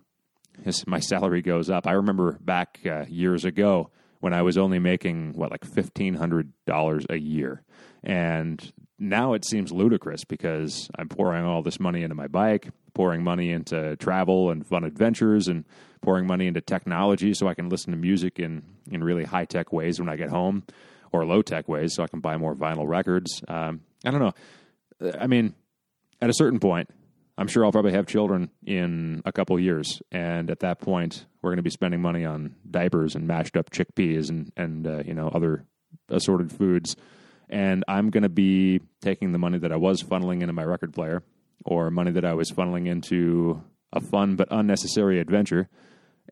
my salary goes up. I remember back uh, years ago when I was only making what like fifteen hundred dollars a year, and now it seems ludicrous because I'm pouring all this money into my bike, pouring money into travel and fun adventures, and pouring money into technology so I can listen to music in in really high tech ways when I get home, or low tech ways so I can buy more vinyl records. Um, I don't know I mean, at a certain point, I'm sure I'll probably have children in a couple years, and at that point, we're going to be spending money on diapers and mashed up chickpeas and and uh, you know other assorted foods, and I'm going to be taking the money that I was funneling into my record player, or money that I was funneling into a fun but unnecessary adventure,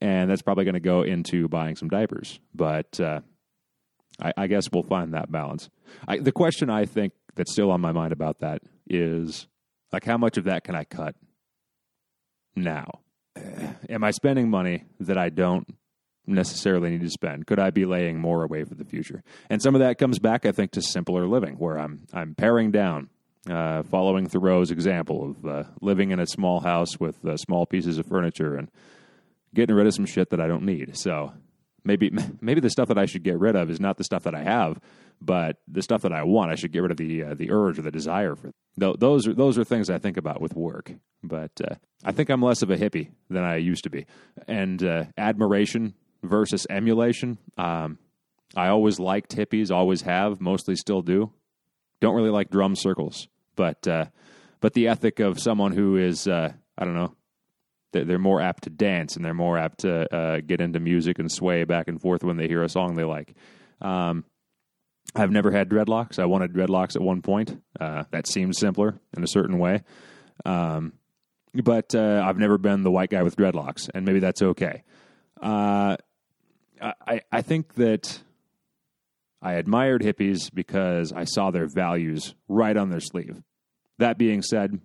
and that's probably going to go into buying some diapers. But uh, I, I, guess we'll find that balance. I, the question I think that's still on my mind about that is like how much of that can I cut now? Am I spending money that I don't necessarily need to spend? Could I be laying more away for the future? And some of that comes back, I think, to simpler living, where I'm I'm paring down uh, following Thoreau's example of uh, living in a small house with uh, small pieces of furniture and getting rid of some shit that I don't need. So maybe maybe the stuff that I should get rid of is not the stuff that I have, but the stuff that I want. I should get rid of the uh, the urge or the desire for. Th- those are those are things I think about with work. But uh, I think I'm less of a hippie than I used to be, and uh, admiration versus emulation. Um, I always liked hippies, always have, mostly still do. Don't really like drum circles, but uh, but the ethic of someone who is uh, I don't know they're more apt to dance and they're more apt to uh, get into music and sway back and forth when they hear a song they like. Um, I've never had dreadlocks. I wanted dreadlocks at one point. Uh, that seemed simpler in a certain way. Um, but uh, I've never been the white guy with dreadlocks, and maybe that's okay. Uh, I, I think that I admired hippies because I saw their values right on their sleeve. That being said,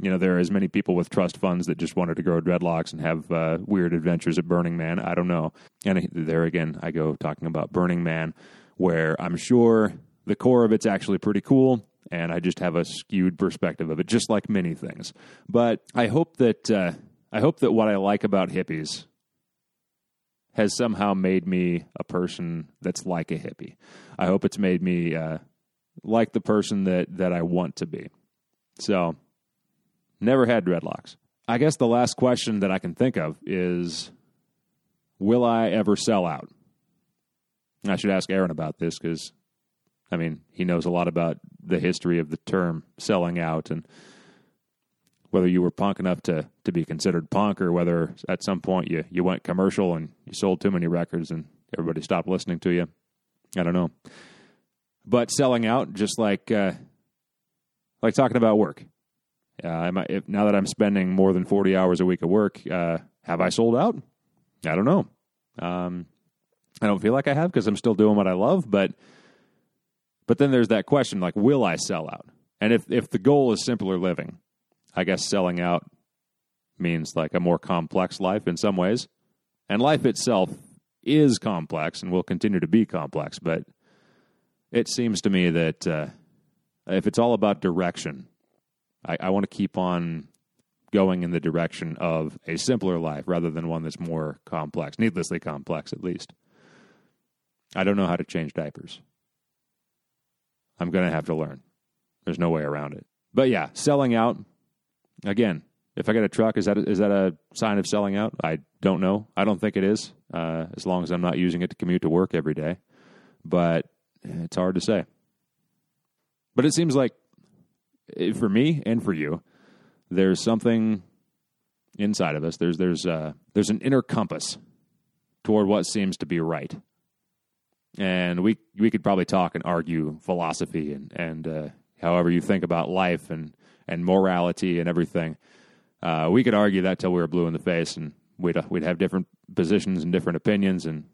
you know, there are as many people with trust funds that just wanted to grow dreadlocks and have uh, weird adventures at Burning Man. I don't know. And there again, I go talking about Burning Man, where I'm sure the core of it's actually pretty cool. And I just have a skewed perspective of it, just like many things. But I hope that uh, I hope that what I like about hippies has somehow made me a person that's like a hippie. I hope it's made me uh, like the person that that I want to be. So Never had dreadlocks. I guess the last question that I can think of is Will I ever sell out? I should ask Aaron about this because, I mean, he knows a lot about the history of the term selling out and whether you were punk enough to, to be considered punk or whether at some point you, you went commercial and you sold too many records and everybody stopped listening to you. I don't know. But selling out, just like uh, like talking about work. Uh, if, now that I'm spending more than 40 hours a week at work, uh, have I sold out? I don't know. Um, I don't feel like I have because I'm still doing what I love, but but then there's that question like, will I sell out? And if if the goal is simpler living, I guess selling out means like a more complex life in some ways, and life itself is complex and will continue to be complex. But it seems to me that uh, if it's all about direction, I, I want to keep on going in the direction of a simpler life rather than one that's more complex, needlessly complex at least. I don't know how to change diapers. I'm going to have to learn. There's no way around it. But yeah, selling out again. If I get a truck, is that a, is that a sign of selling out? I don't know. I don't think it is, uh, as long as I'm not using it to commute to work every day. But it's hard to say. But it seems like for me and for you, there's something inside of us. There's there's uh, there's an inner compass toward what seems to be right, and we we could probably talk and argue philosophy and and uh, however you think about life and and morality and everything. Uh, we could argue that till we were blue in the face, and we'd uh, we'd have different positions and different opinions, and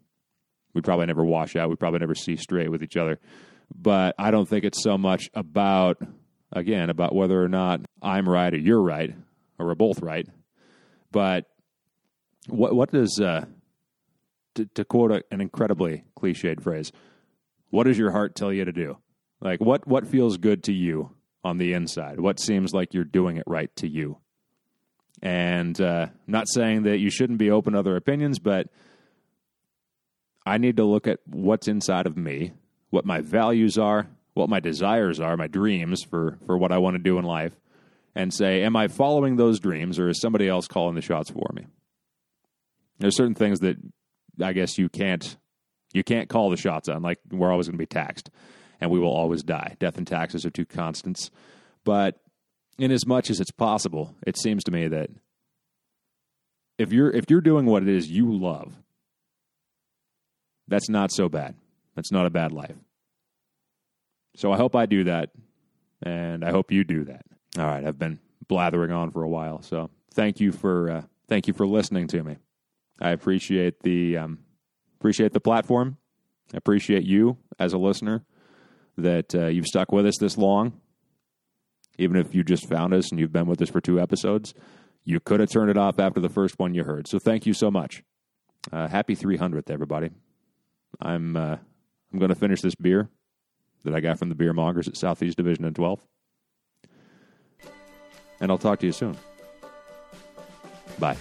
we'd probably never wash out. We'd probably never see straight with each other. But I don't think it's so much about again about whether or not I'm right or you're right or we're both right. But what what does uh, to, to quote a, an incredibly cliched phrase? What does your heart tell you to do? Like what what feels good to you on the inside? What seems like you're doing it right to you? And uh, not saying that you shouldn't be open to other opinions, but I need to look at what's inside of me, what my values are, what my desires are, my dreams for for what I want to do in life, and say, am I following those dreams, or is somebody else calling the shots for me? There's certain things that I guess you can't you can't call the shots on. Like we're always going to be taxed, and we will always die. Death and taxes are two constants. But in as much as it's possible, it seems to me that if you're if you're doing what it is you love, that's not so bad. That's not a bad life. So I hope I do that, and I hope you do that. All right, I've been blathering on for a while, so thank you for uh, thank you for listening to me. I appreciate the um, appreciate the platform. I appreciate you as a listener that uh, you've stuck with us this long. Even if you just found us and you've been with us for two episodes, you could have turned it off after the first one you heard. So thank you so much. Uh, happy 300th, everybody. I'm uh, I'm going to finish this beer that I got from the beer mongers at Southeast Division and 12th. and I'll talk to you soon. Bye.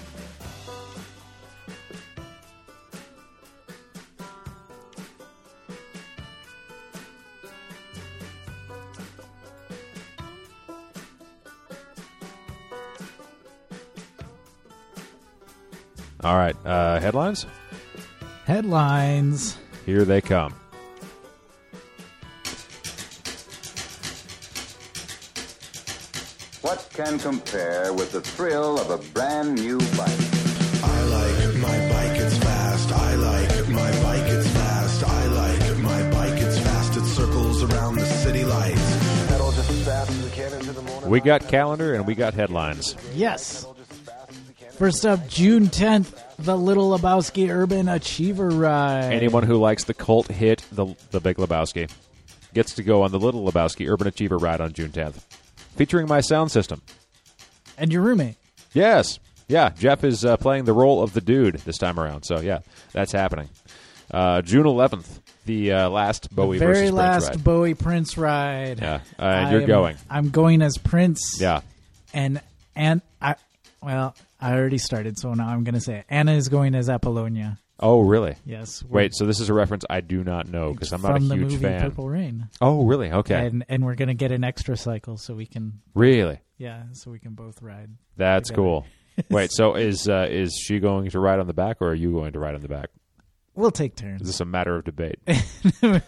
All right, uh, headlines. Headlines. Here they come. What can compare with the thrill of a brand new bike? I like my bike, it's fast. I like my bike, it's fast. I like my bike, it's fast. It circles around the city lights. Pedal just as fast as we can into the morning. We got calendar and we got headlines. Yes. First up, June 10th, the Little Lebowski Urban Achiever Ride. Anyone who likes the cult hit the the Big Lebowski gets to go on the Little Lebowski Urban Achiever ride on June 10th, featuring my sound system. And your roommate. Yes, yeah. Jeff is uh, playing the role of the dude this time around. So yeah, that's happening. Uh, June 11th, the uh, last Bowie Very versus last Prince. Bowie Prince ride. Yeah, uh, and you're I'm- going. I'm going as Prince. Yeah. And and I well, I already started, so now I'm going to say it. Anna is going as Apollonia. Oh, really? Yes. Wait, so this is a reference I do not know because I'm not a from the huge movie fan. Purple Rain. Oh, really? Okay. And and we're going to get an extra cycle so we can really? yeah, so we can both ride. That's Together. cool. Wait, so is uh, is she going to ride on the back or are you going to ride on the back? We'll take Is turns. this a matter of debate?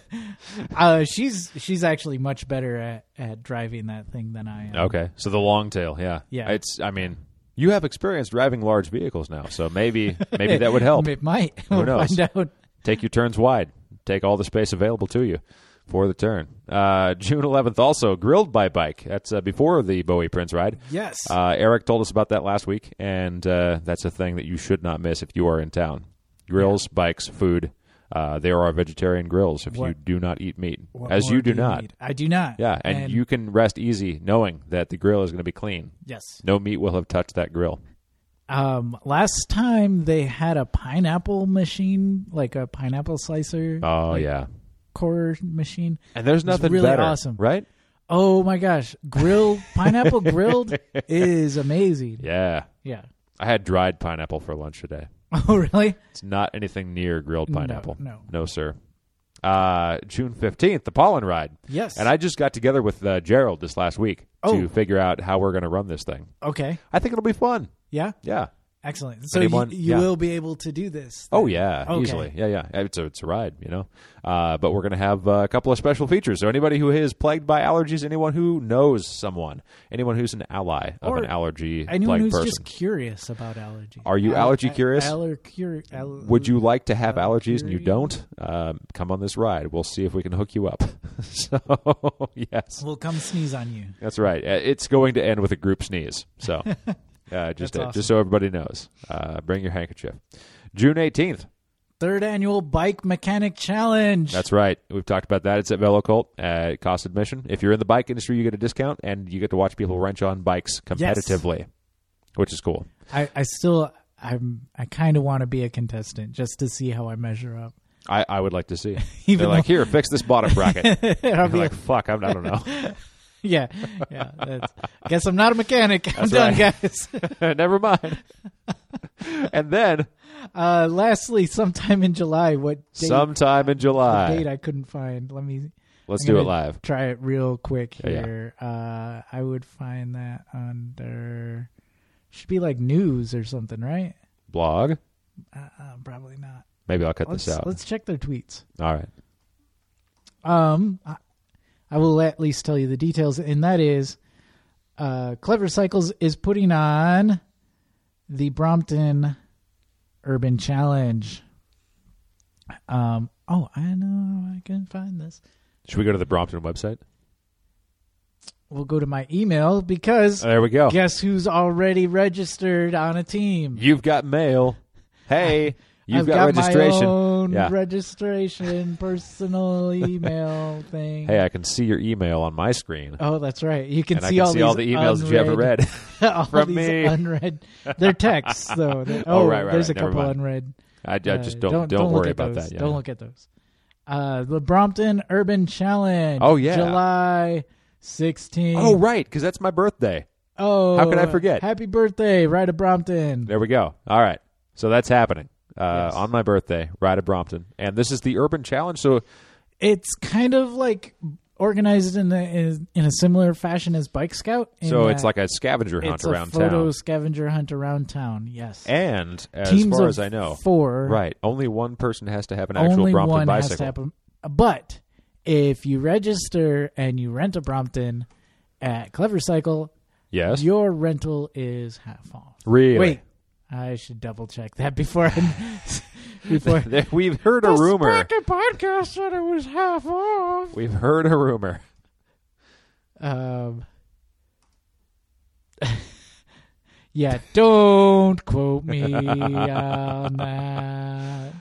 Uh, she's she's actually much better at, at driving that thing than I am. Okay, so the long tail, yeah, Yeah. It's, I mean, you have experience driving large vehicles now, so maybe maybe that would help. It might. Who We'll knows? Find out. Take your turns wide. Take all the space available to you for the turn. Uh, June 11th, also grilled by bike. That's uh, before the Bowie Prince ride. Yes. Uh, Eric told us about that last week, and uh, that's a thing that you should not miss if you are in town. Grills, bikes, food. Uh, there are vegetarian grills if you do not eat meat, What as you do not. need? I do not. Yeah, and, you can rest easy knowing that the grill is going to be clean. Yes. No meat will have touched that grill. Um, last time they had a pineapple machine, like a pineapple slicer. Oh like, yeah, core machine. and there's nothing really better, awesome. right? Oh my gosh, grilled pineapple grilled is amazing. Yeah, Yeah. I had dried pineapple for lunch today. Oh really? It's not anything near grilled No, pineapple. no. no, sir. Uh, June fifteenth, the pollen ride. Yes. And I just got together with uh, Gerald this last week Oh. to figure out how we're going to run this thing. Okay. I think it'll be fun. Yeah. Yeah. Excellent. So Anyone- you, you yeah. will be able to do this. Oh yeah, Okay. easily. Yeah, yeah. It's a it's a ride, you know. Uh, but we're going to have uh, a couple of special features. So anybody who is plagued by allergies, anyone who knows someone, anyone who's an ally of Or an allergy Anyone who's person. just curious about allergies. Are you allergy curious? Aller, curi- al- Would you like to have allergies and you don't? Um, come on this ride. We'll see if we can hook you up. so yes, We'll come sneeze on you. that's right. Uh, It's going to end with a group sneeze. So uh, just uh, awesome. just so everybody knows, uh, bring your handkerchief. June eighteenth. Third annual bike mechanic challenge. That's right. We've talked about that. It's at Velocult at cost admission. If you're in the bike industry, you get a discount, and you get to watch people wrench on bikes competitively, which is cool. I, I still I'm I kind of want to be a contestant just to see how I measure up. I, I would like to see. Even They're like, here, fix this bottom bracket. I'm like, fuck, I'm, I don't know. yeah, yeah. That's, guess I'm not a mechanic. I'm That's done, right. guys. Never mind. and then Uh, lastly, sometime in July, what date, sometime in the July, date I couldn't find. Let me let's I'm do it live. Try it real quick Yeah, yeah. here. Uh, I would find that under should be like news or something, right? Blog. Uh, uh, probably not. Maybe I'll cut Let's this out. let's check their tweets. All right. Um, I, will at least tell you the details, and that is, uh, Clever Cycles is putting on the Brompton Urban Challenge. Um. Oh, I know I can find this. Should we go to the Brompton website? We'll go to my email because There we go. guess who's already registered on a team? You've got mail. Hey, you've I've got, got registration. My own Yeah. registration, personal email thing. Hey, I can see your email on my screen. Oh, that's right. You can and see can all see all the emails that you haven't read. all from these me. unread. They're texts though. They're- Oh, oh, right, right, There's right. a couple mind. unread. I, I Uh, just don't don't, worry about those. that. Yeah. Don't look at those. Uh, the Brompton Urban Challenge. Oh, yeah. July 16th. Oh, right, because that's my birthday. Oh, How could I forget? Happy birthday, Ride of Brompton. There we go. All right. So that's happening uh, Yes. on my birthday, Ride of Brompton. And this is the Urban Challenge. So, It's kind of like organized in a, in, a similar fashion as Bike Scout. so it's like a scavenger hunt it's around a photo town. scavenger hunt around town. Yes, And as Teams far as I know, four. right, only one person has to have an actual only Brompton one bicycle. has to happen. But if you register and you rent a Brompton at Clever Cycle, yes. your rental is half off. Really? Wait, I should double check that before I, before. We've heard a rumor. Podcast said it was half off. We've heard a rumor. Um, yeah, don't quote me on that.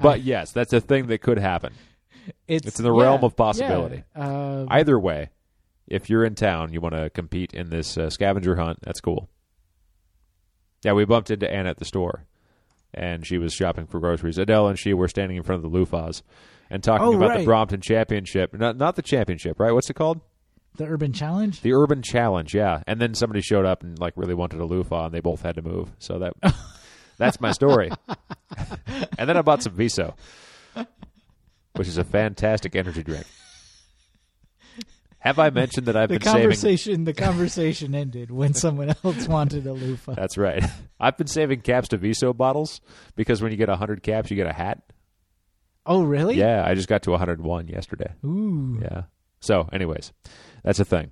But yes, that's a thing that could happen. It's, It's in the realm of possibility. Yeah, um, Either way, if you're in town, you want to compete in this uh, scavenger hunt, that's cool. Yeah, we bumped into Anna at the store, and she was shopping for groceries. Adele and she were standing in front of the Lufas and talking Oh, about the. Brompton Championship. Not, not the championship, right? What's it called? the Urban Challenge. The Urban Challenge, yeah. And then somebody showed up and like really wanted a loofah, and they both had to move. So that that's my story. and then I bought some Viso, which is a fantastic energy drink. Have I mentioned that I've the been saving? conversation the conversation ended when someone else wanted a loofah. That's right. I've been saving caps to Viso bottles because when you get hundred caps, you get a hat. Oh, really? Yeah, I just got to 101 yesterday. Ooh. Yeah. So, anyways, that's a thing.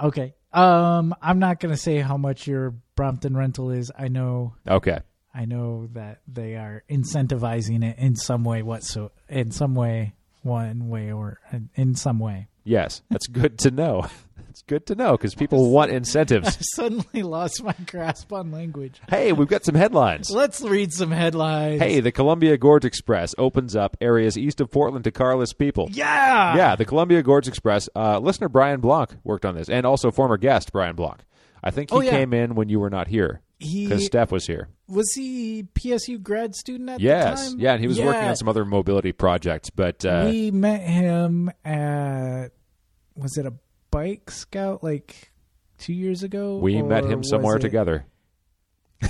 Okay. Um, I'm not gonna say how much your Brompton rental is. I know. Okay. I know that they are incentivizing it in some way. What so? In some way, one way or in some way. Yes, that's good to know. It's good to know because people want incentives. I suddenly lost my grasp on language. Hey, we've got some headlines. Let's read some headlines. Hey, the Columbia Gorge Express opens up areas east of Portland to carless people. Yeah. Yeah, the Columbia Gorge Express. Uh, listener Brian Blanc worked on this, and also former guest Brian Blanc. I think he Oh, yeah. came in when you were not here He because Steph was here. Was he PSU grad student at Yes, the time? Yes. Yeah, and he was working on some other mobility projects. But uh, we met him at was it a bike scout like two years ago? we met him somewhere it- together.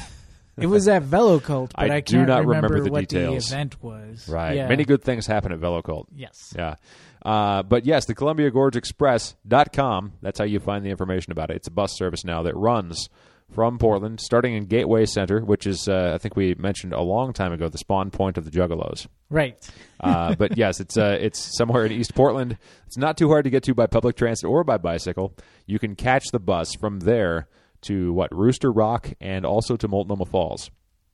It was at Velocult, but I I, do can't not remember the what details. the event was. Right. Yeah. Many good things happen at Velocult. Yes. Yeah. Uh, but yes, the Columbia Gorge Express.com, that's how you find the information about it. It's a bus service now that runs from Portland, starting in Gateway Center, which is, uh, I think we mentioned a long time ago, the spawn point of the Juggalos. Right. Uh, but yes, it's uh, it's somewhere in East Portland. It's not too hard to get to by public transit or by bicycle. You can catch the bus from there to what Rooster Rock and also to Multnomah Falls.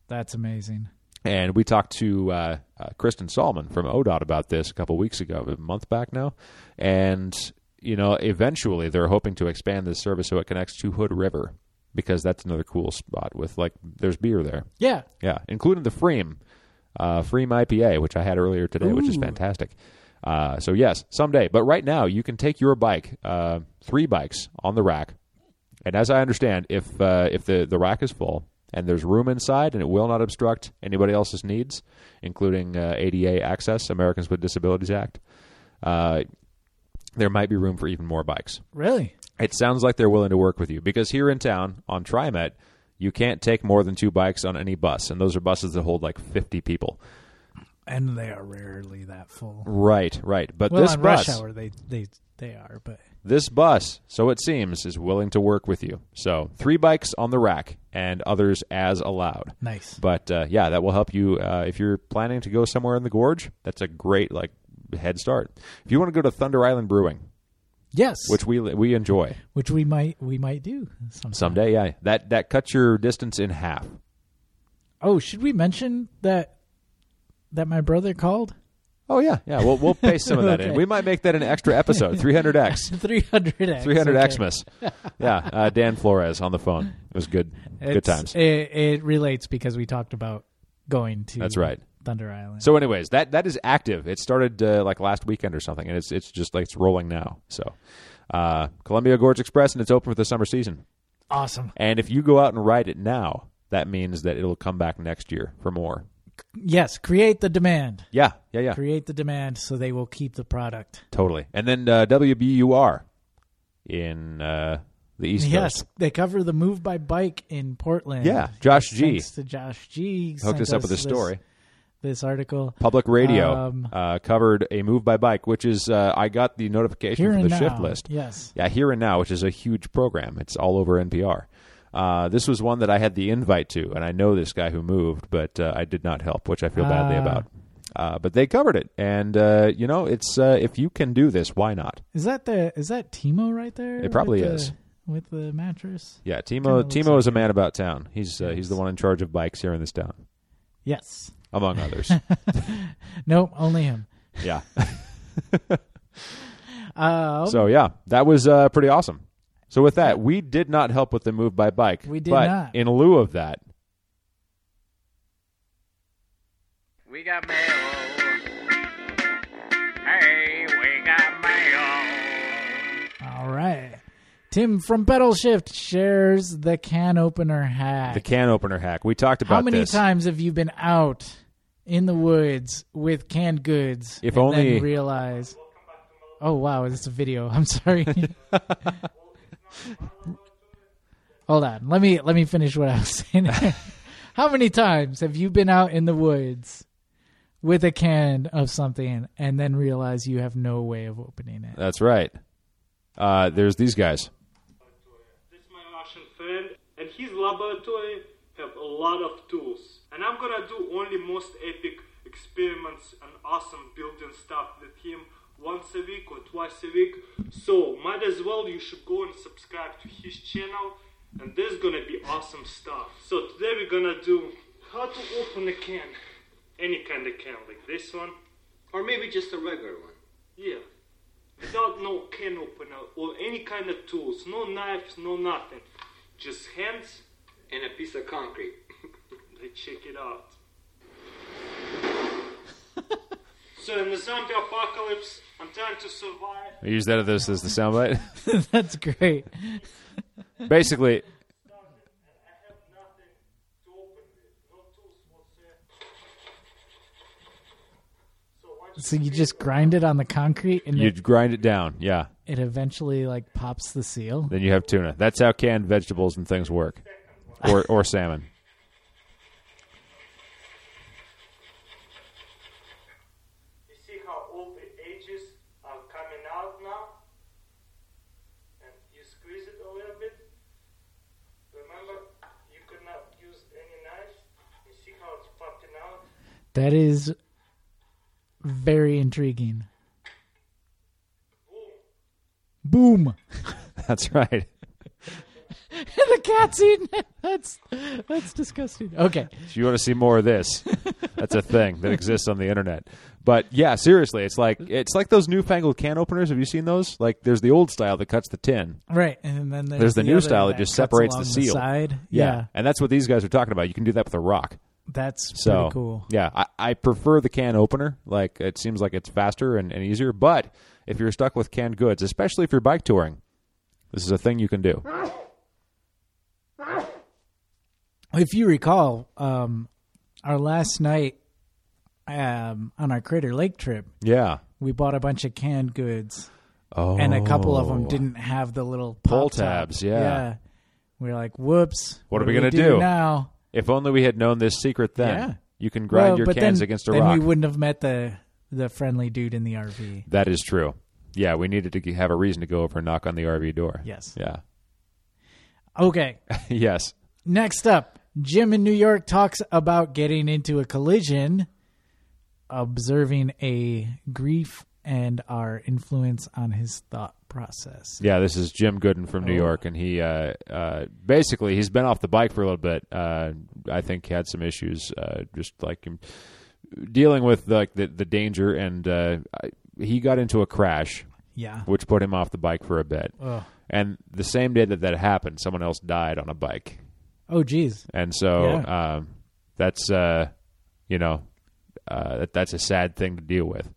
That's amazing. And we talked to uh, uh, Kristen Solomon from ODOT about this a couple weeks ago, a month back now. And, you know, eventually they're hoping to expand this service so it connects to Hood River because that's another cool spot with, like, there's beer there. Yeah. Yeah, including the pFriem, uh, pFriem IPA, which I had earlier today, which is fantastic. Uh, so, yes, someday. But right now, you can take your bike, uh, three bikes on the rack. And as I understand, if uh, if the, the rack is full and there's room inside and it will not obstruct anybody else's needs, including uh, ADA access, Americans with Disabilities Act, uh, there might be room for even more bikes. Really? It sounds like they're willing to work with you because here in town on TriMet, you can't take more than two bikes on any bus, and those are buses that hold like 50 people. And they are rarely that full. Right, right. But Well, this bus, rush hour they they they are, but this bus, so it seems, is willing to work with you. So three bikes on the rack and others as allowed. nice. But uh, yeah, that will help you uh, if you're planning to go somewhere in the gorge. That's a great like head start. If you want to go to Thunder Island Brewing, Yes. which we we enjoy which we might we might do sometime. someday, yeah, that that cuts your distance in half. Oh, should we mention that that my brother called? Oh yeah, yeah. We'll we'll paste some of that in. We might make that an extra episode. 300x, 300x. 300 okay. Xmas. Yeah, uh, Dan Flores on the phone. It was good. good times. It, it relates because we talked about going to That's right. Thunder Island. So, anyways, that that is active. It started uh, like last weekend or something, and it's it's just like it's rolling now. So, uh, Columbia Gorge Express, and it's open for the summer season. awesome. And if you go out and ride it now, that means that it'll come back next year for more. Yes, create the demand. Yeah, yeah, yeah, Create the demand so they will keep the product. totally. And then uh, WBUR in uh, the East yes, Coast. they cover the Move by Bike in Portland. Yeah, Josh G. Thanks to Josh G. Hooked us up with a story. This article. Public Radio Um, uh, covered a move by bike, which is uh, I got the notification from the now. shift list. Yes. Yeah, Here and Now, which is a huge program. It's all over NPR. Uh, this was one that I had the invite to, and I know this guy who moved, but uh, I did not help, which I feel badly Ah. about. Uh, but they covered it, and uh, you know, it's uh, if you can do this, why not? Is that the is that Timo right there? It probably with the- is. with the mattress. Yeah, Timo. Timo like is a man about town. He's uh, he's the one in charge of bikes here in this town, Yes. Among others. Nope. Only him. yeah. Um, So yeah, that was uh, pretty awesome. So with that, we did not help with the move by bike. We did but not. In lieu of that, We got mail. Hey, we got mail. all right. Tim from Pedal Shift shares the can opener hack. the can opener hack. We talked about How many this. times have you been out in the woods with canned goods If and only- then realize? Oh wow, it's a video. I'm sorry. Hold on. Let me let me finish what I was saying. How many times have you been out in the woods with a can of something and then realize you have no way of opening it? That's right. Uh, there's these guys. This is my Russian friend, and his laboratory have a lot of tools. And I'm gonna do only most epic experiments and awesome building stuff with him once a week or twice a week. So might as well you should go and subscribe to his channel, and there's gonna be awesome stuff. So today we're gonna do how to open a can, any kind of can, like this one, Or maybe just a regular one. yeah. Without no can opener or any kind of tools, no knives, no nothing. Just hands And a piece of concrete. Let's check it out. so in the zombie apocalypse, I'm trying to survive. I use that as as the soundbite. That's great. Basically, I have nothing to open with, no tools whatsoever. So So you just grind it on the concrete and you it, grind it down. Yeah. it eventually like pops the seal. Then you have tuna. That's how canned vegetables and things work, or or salmon. You see how all the edges are coming out now? And you squeeze it a little bit. Remember, you could not use any knife. You see how it's popping out? That is very intriguing. Boom. That's right. the cat's eating it. That's that's disgusting. Okay. If you want to see more of this, that's a thing that exists on the internet. But yeah, seriously, it's like it's like those newfangled can openers. Have you seen those? Like, there's the old style that cuts the tin. Right. And then there's, There's the new style that just separates the seal. side. Yeah. and that's what these guys are talking about. You can do that with a rock. That's So pretty cool. yeah, I, I prefer the can opener. Like it seems like it's faster and, and easier. But if you're stuck with canned goods, especially if you're bike touring, this is a thing you can do. If you recall, um, our last night um, on our Crater Lake trip, Yeah. we bought a bunch of canned goods, Oh, and a couple of them didn't have the little Pull tabs, yeah. yeah. We were like, "Whoops! What are we do gonna do do? now?" If only we had known this secret then. Yeah. You can grind Well, your cans then, against a then rock. we wouldn't have met the the friendly dude in the RV. That is true. Yeah, we needed to have a reason to go over and knock on the RV door. Yes. Yeah. Okay. yes. Next up, Jim in New York talks about getting into a collision, observing a grief and our influence on his thought process. Yeah, this is Jim Gooden from New Oh. York, and he uh, uh, basically he's been off the bike for a little bit. Uh, I think had some issues, uh, just like him dealing with like the the danger, and uh, I, he got into a crash, Yeah. which put him off the bike for a bit. Ugh. And the same day that that happened, someone else died on a bike, Oh, geez. and so Yeah. um, that's uh, you know uh, that, that's a sad thing to deal with.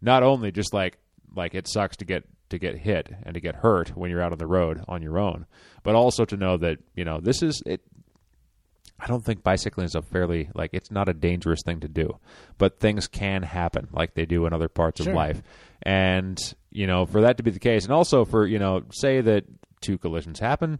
Not only just like like it sucks to get to get hit and to get hurt when you're out on the road on your own, but also to know that you know this is it. I don't think bicycling is a fairly like it's not a dangerous thing to do, but things can happen like they do in other parts Sure. of life, and you know for that to be the case, and also for you know say that two collisions happen,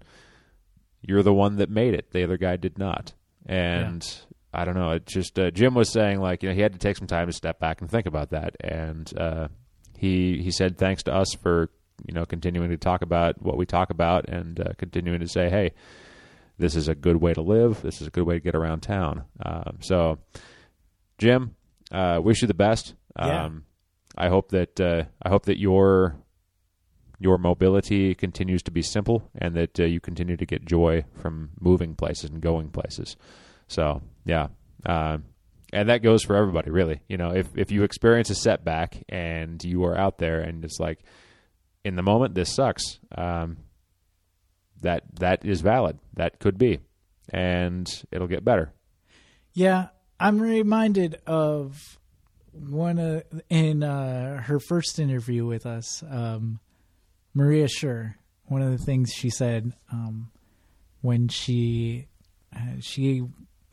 you're the one that made it. The other guy did not. And I don't know. It just uh, Jim was saying like you know he had to take some time to step back and think about that, and uh, he he said thanks to us for you know continuing to talk about what we talk about and uh, continuing to say hey this is a good way to live this is a good way to get around town um, so Jim uh, wish you the best Yeah. um, I hope that uh, I hope that your your mobility continues to be simple and that uh, you continue to get joy from moving places and going places. So yeah, um, and that goes for everybody really. You know, if if you experience a setback and you are out there and it's like in the moment this sucks, um, that that is valid. That could be, and it'll get better. Yeah, I'm reminded of one uh, in uh, her first interview with us, um, Maria Schur. One of the things she said um, when she uh, she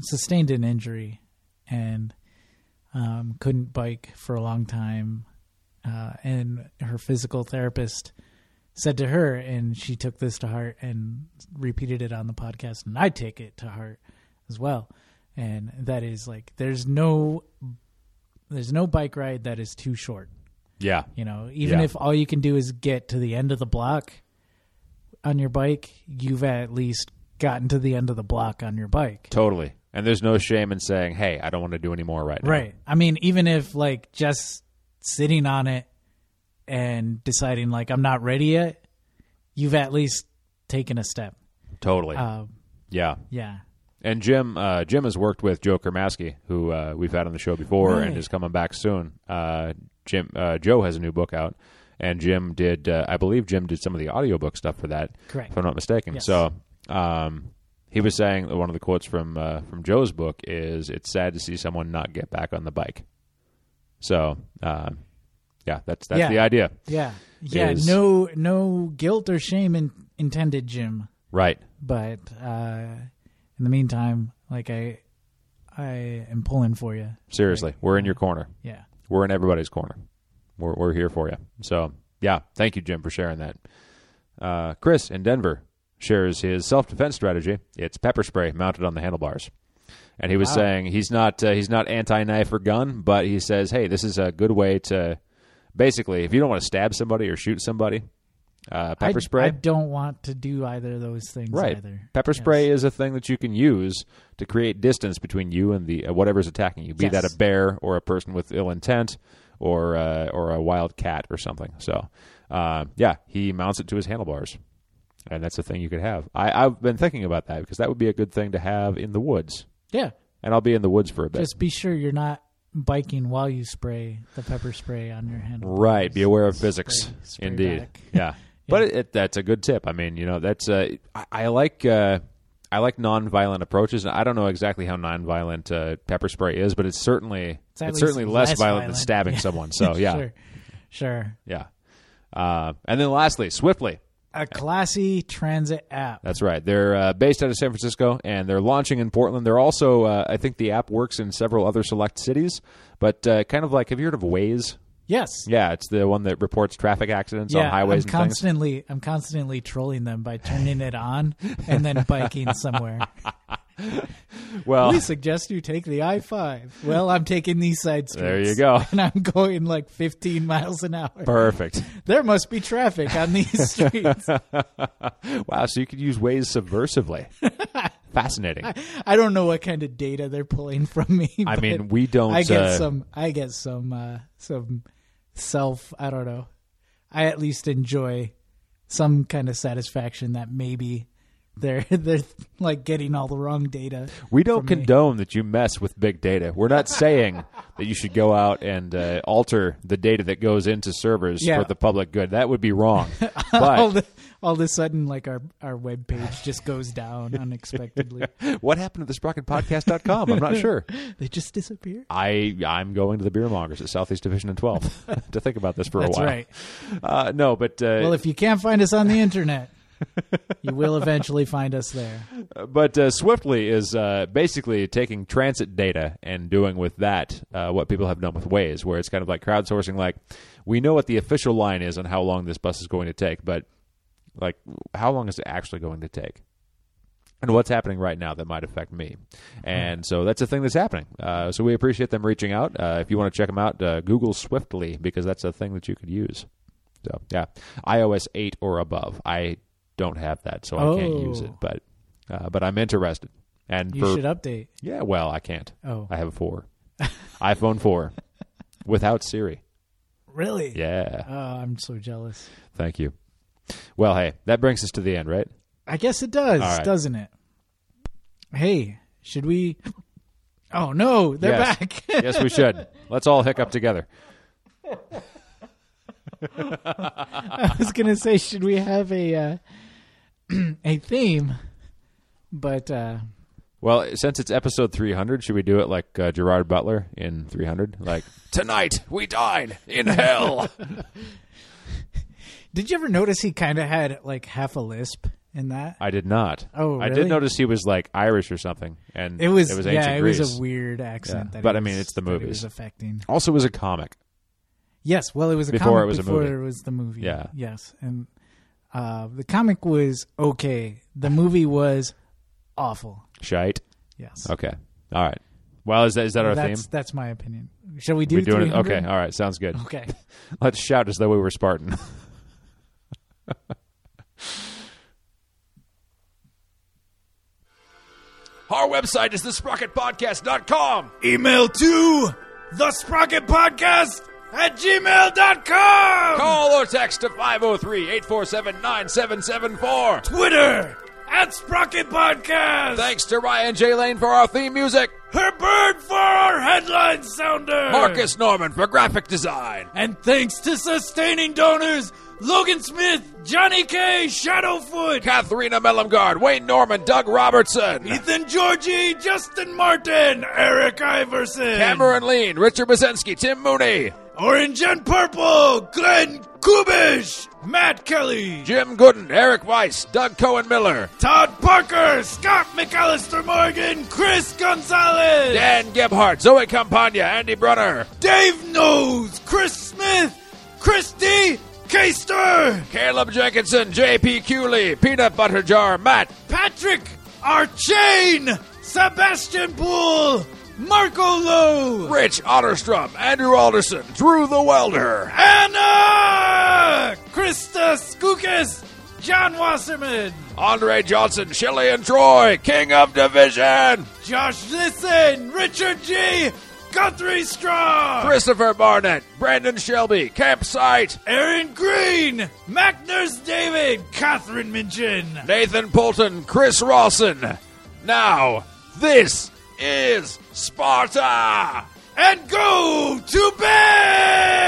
sustained an injury and um, couldn't bike for a long time, uh, and her physical therapist said to her, and she took this to heart and repeated it on the podcast, and I take it to heart as well. And that is like, there's no, there's no bike ride that is too short. Yeah, You know, even Yeah. if all you can do is get to the end of the block on your bike, you've at least gotten to the end of the block on your bike. totally. And there's no shame in saying, "Hey, I don't want to do any more right now." Right. I mean, even if like just sitting on it and deciding like I'm not ready yet, you've at least taken a step. Totally. Um, yeah. yeah. And Jim, uh, Jim has worked with Joe Kurmaskie, who uh, we've had on the show before, Right. and is coming back soon. Uh, Jim, uh, Joe has a new book out, and Jim did, uh, I believe, Jim did some of the audiobook stuff for that, Correct. if I'm not mistaken. Yes. So, um, he was saying that one of the quotes from uh, from Joe's book is, "It's sad to see someone not get back on the bike." So, uh, yeah, that's that's Yeah. the idea, Yeah. Yeah. Is- No, no guilt or shame in, intended, Jim. right? But uh, in the meantime, like I, I am pulling for you. Seriously, we're in your corner. Yeah. we're in everybody's corner. We're we're here for you. So yeah, thank you, Jim, for sharing that. Uh, Chris in Denver shares his self defense strategy. It's pepper spray mounted on the handlebars, and he was Wow. saying he's not uh, he's not anti knife or gun, but he says, hey, this is a good way to basically if you don't want to stab somebody or shoot somebody, uh, pepper I, spray. I don't want to do either of those things Right. either. Pepper Yes. spray is a thing that you can use to create distance between you and the uh, whatever's attacking you, be Yes. that a bear or a person with ill intent or uh, or a wild cat or something. So, uh, yeah, he mounts it to his handlebars, and that's a thing you could have. I, I've been thinking about that because that would be a good thing to have in the woods, Yeah. and I'll be in the woods for a bit. Just be sure you're not biking while you spray the pepper spray on your hand. Right. Be aware of physics. Spray- spray Indeed. back. Yeah. But it, it, that's a good tip. I mean, you know, that's uh, I, I like uh, I like nonviolent approaches. And I don't know exactly how nonviolent uh, pepper spray is, but it's certainly it's, least certainly less, less violent, than stabbing Yeah. someone. So yeah, sure. Sure. yeah. Uh, and then lastly, Swiftly. A classy transit app. That's right. They're uh, based out of San Francisco, and they're launching in Portland. They're also, uh, I think, the app works in several other select cities. But uh, kind of like, have you heard of Waze? Yes. Yeah, it's the one that reports traffic accidents Yeah, on highways I'm and things. constantly I'm constantly trolling them by turning it on and then biking somewhere. Well, we suggest you take the I-5. Well, I'm taking these side streets. There you go. And I'm going like 15 miles an hour. perfect. There must be traffic on these streets. Wow, so you could use Waze subversively. Fascinating. I don't know what kind of data they're pulling from me. I mean, we don't. I get uh, some. I get some. Uh, some self. I don't know. I at least enjoy some kind of satisfaction that maybe they're they're like getting all the wrong data. We don't from me. condone that you mess with big data. We're not saying that you should go out and uh, alter the data that goes into servers Yeah. for the public good. That would be wrong. all, But the, all of a sudden, like our our web page just goes down unexpectedly. what happened to the sprocketpodcast.com? I'm not sure. they just disappear. I I'm going to the beer mongers at Southeast Division and 12 to think about this for That's a while. right. Uh, no, but uh, Well, if you can't find us on the internet, you will eventually find us there. but uh, Swiftly is uh, basically taking transit data and doing with that uh, what people have done with Waze, where it's kind of like crowdsourcing. Like, we know what the official line is on how long this bus is going to take, but Like, how long is it actually going to take? And what's happening right now that might affect me? And so that's a thing that's happening. Uh, so we appreciate them reaching out. Uh, if you want to check them out, uh, Google Swiftly because that's a thing that you could use. So yeah, iOS eight or above. I don't have that, so I can't use it. Oh. But uh, but I'm interested. And You for should update. yeah, well, I can't. Oh. I have a four, iPhone four, without Siri. Really? Yeah, Oh, I'm so jealous. thank you. Well, hey, that brings us to the end, right? I guess it does, All right. doesn't it? Hey, should we? Oh no, they're Yes. back. yes, we should. Let's all hiccup together. I was gonna say, should we have a uh, a theme? But uh, Well, since it's episode 300, should we do it like uh, Gerard Butler in 300? Like, tonight we dine in hell. did you ever notice he kind of had like half a lisp in that? I did not. Oh, I did notice he was like Irish or something. And It was, it was yeah, it Greece. was a weird accent. Yeah. That But, I mean, was- it's the movies. was affecting. also, it was a comic. Yes, well, it was a Before comic it was a movie. it was the movie. Yeah. yes, and uh, the comic was okay. The movie was awful. Shite. Yes, Okay. All right. Well, is that, is that our that's theme? that's my opinion. Shall we do? we doing it? Okay. All right. Sounds good. Okay. Let's shout as though we were Spartan. Our website is thesprocketpodcast.com. Email to the Sprocket Podcast at gmail.com. Call or text to 503 847 9774. Twitter at Sprocket Podcast. Thanks to Ryan J. Lane for our theme music. Her bird for our headline sounder. Marcus Norman for graphic design. And thanks to sustaining donors Logan Smith, Johnny K, Shadowfoot, Katharina Mellumgard, Wayne Norman, Doug Robertson. Ethan Georgie, Justin Martin, Eric Iverson, Cameron Lean, Richard Bazensky, Tim Mooney, Orange and Purple, Glenn Kubish, Matt Kelly, Jim Gooden, Eric Weiss, Doug Cohen Miller, Todd Parker, Scott McAllister Morgan, Chris Gonzalez, Dan Gebhardt, Zoe Campagna, Andy Brunner, Dave Knows, Chris Smith, Christy Caster, Caleb Jenkinson, J.P. Cooley, Peanut Butter Jar, Matt, Patrick Archain, Sebastian Poole, Marco Lowe, Rich Otterstrom, Andrew Alderson, Drew the Welder, Anna, Krista Skoukas, John Wasserman, Andre Johnson, Shelley and Troy, King of Division, Josh Listen, Richard G, Guthrie Straw, Christopher Barnett, Brandon Shelby, Campsite, Aaron Green, Magnus David, Catherine Minchin. Nathan Polton, Chris Rawson. Now, this is Sparta, and go to bed!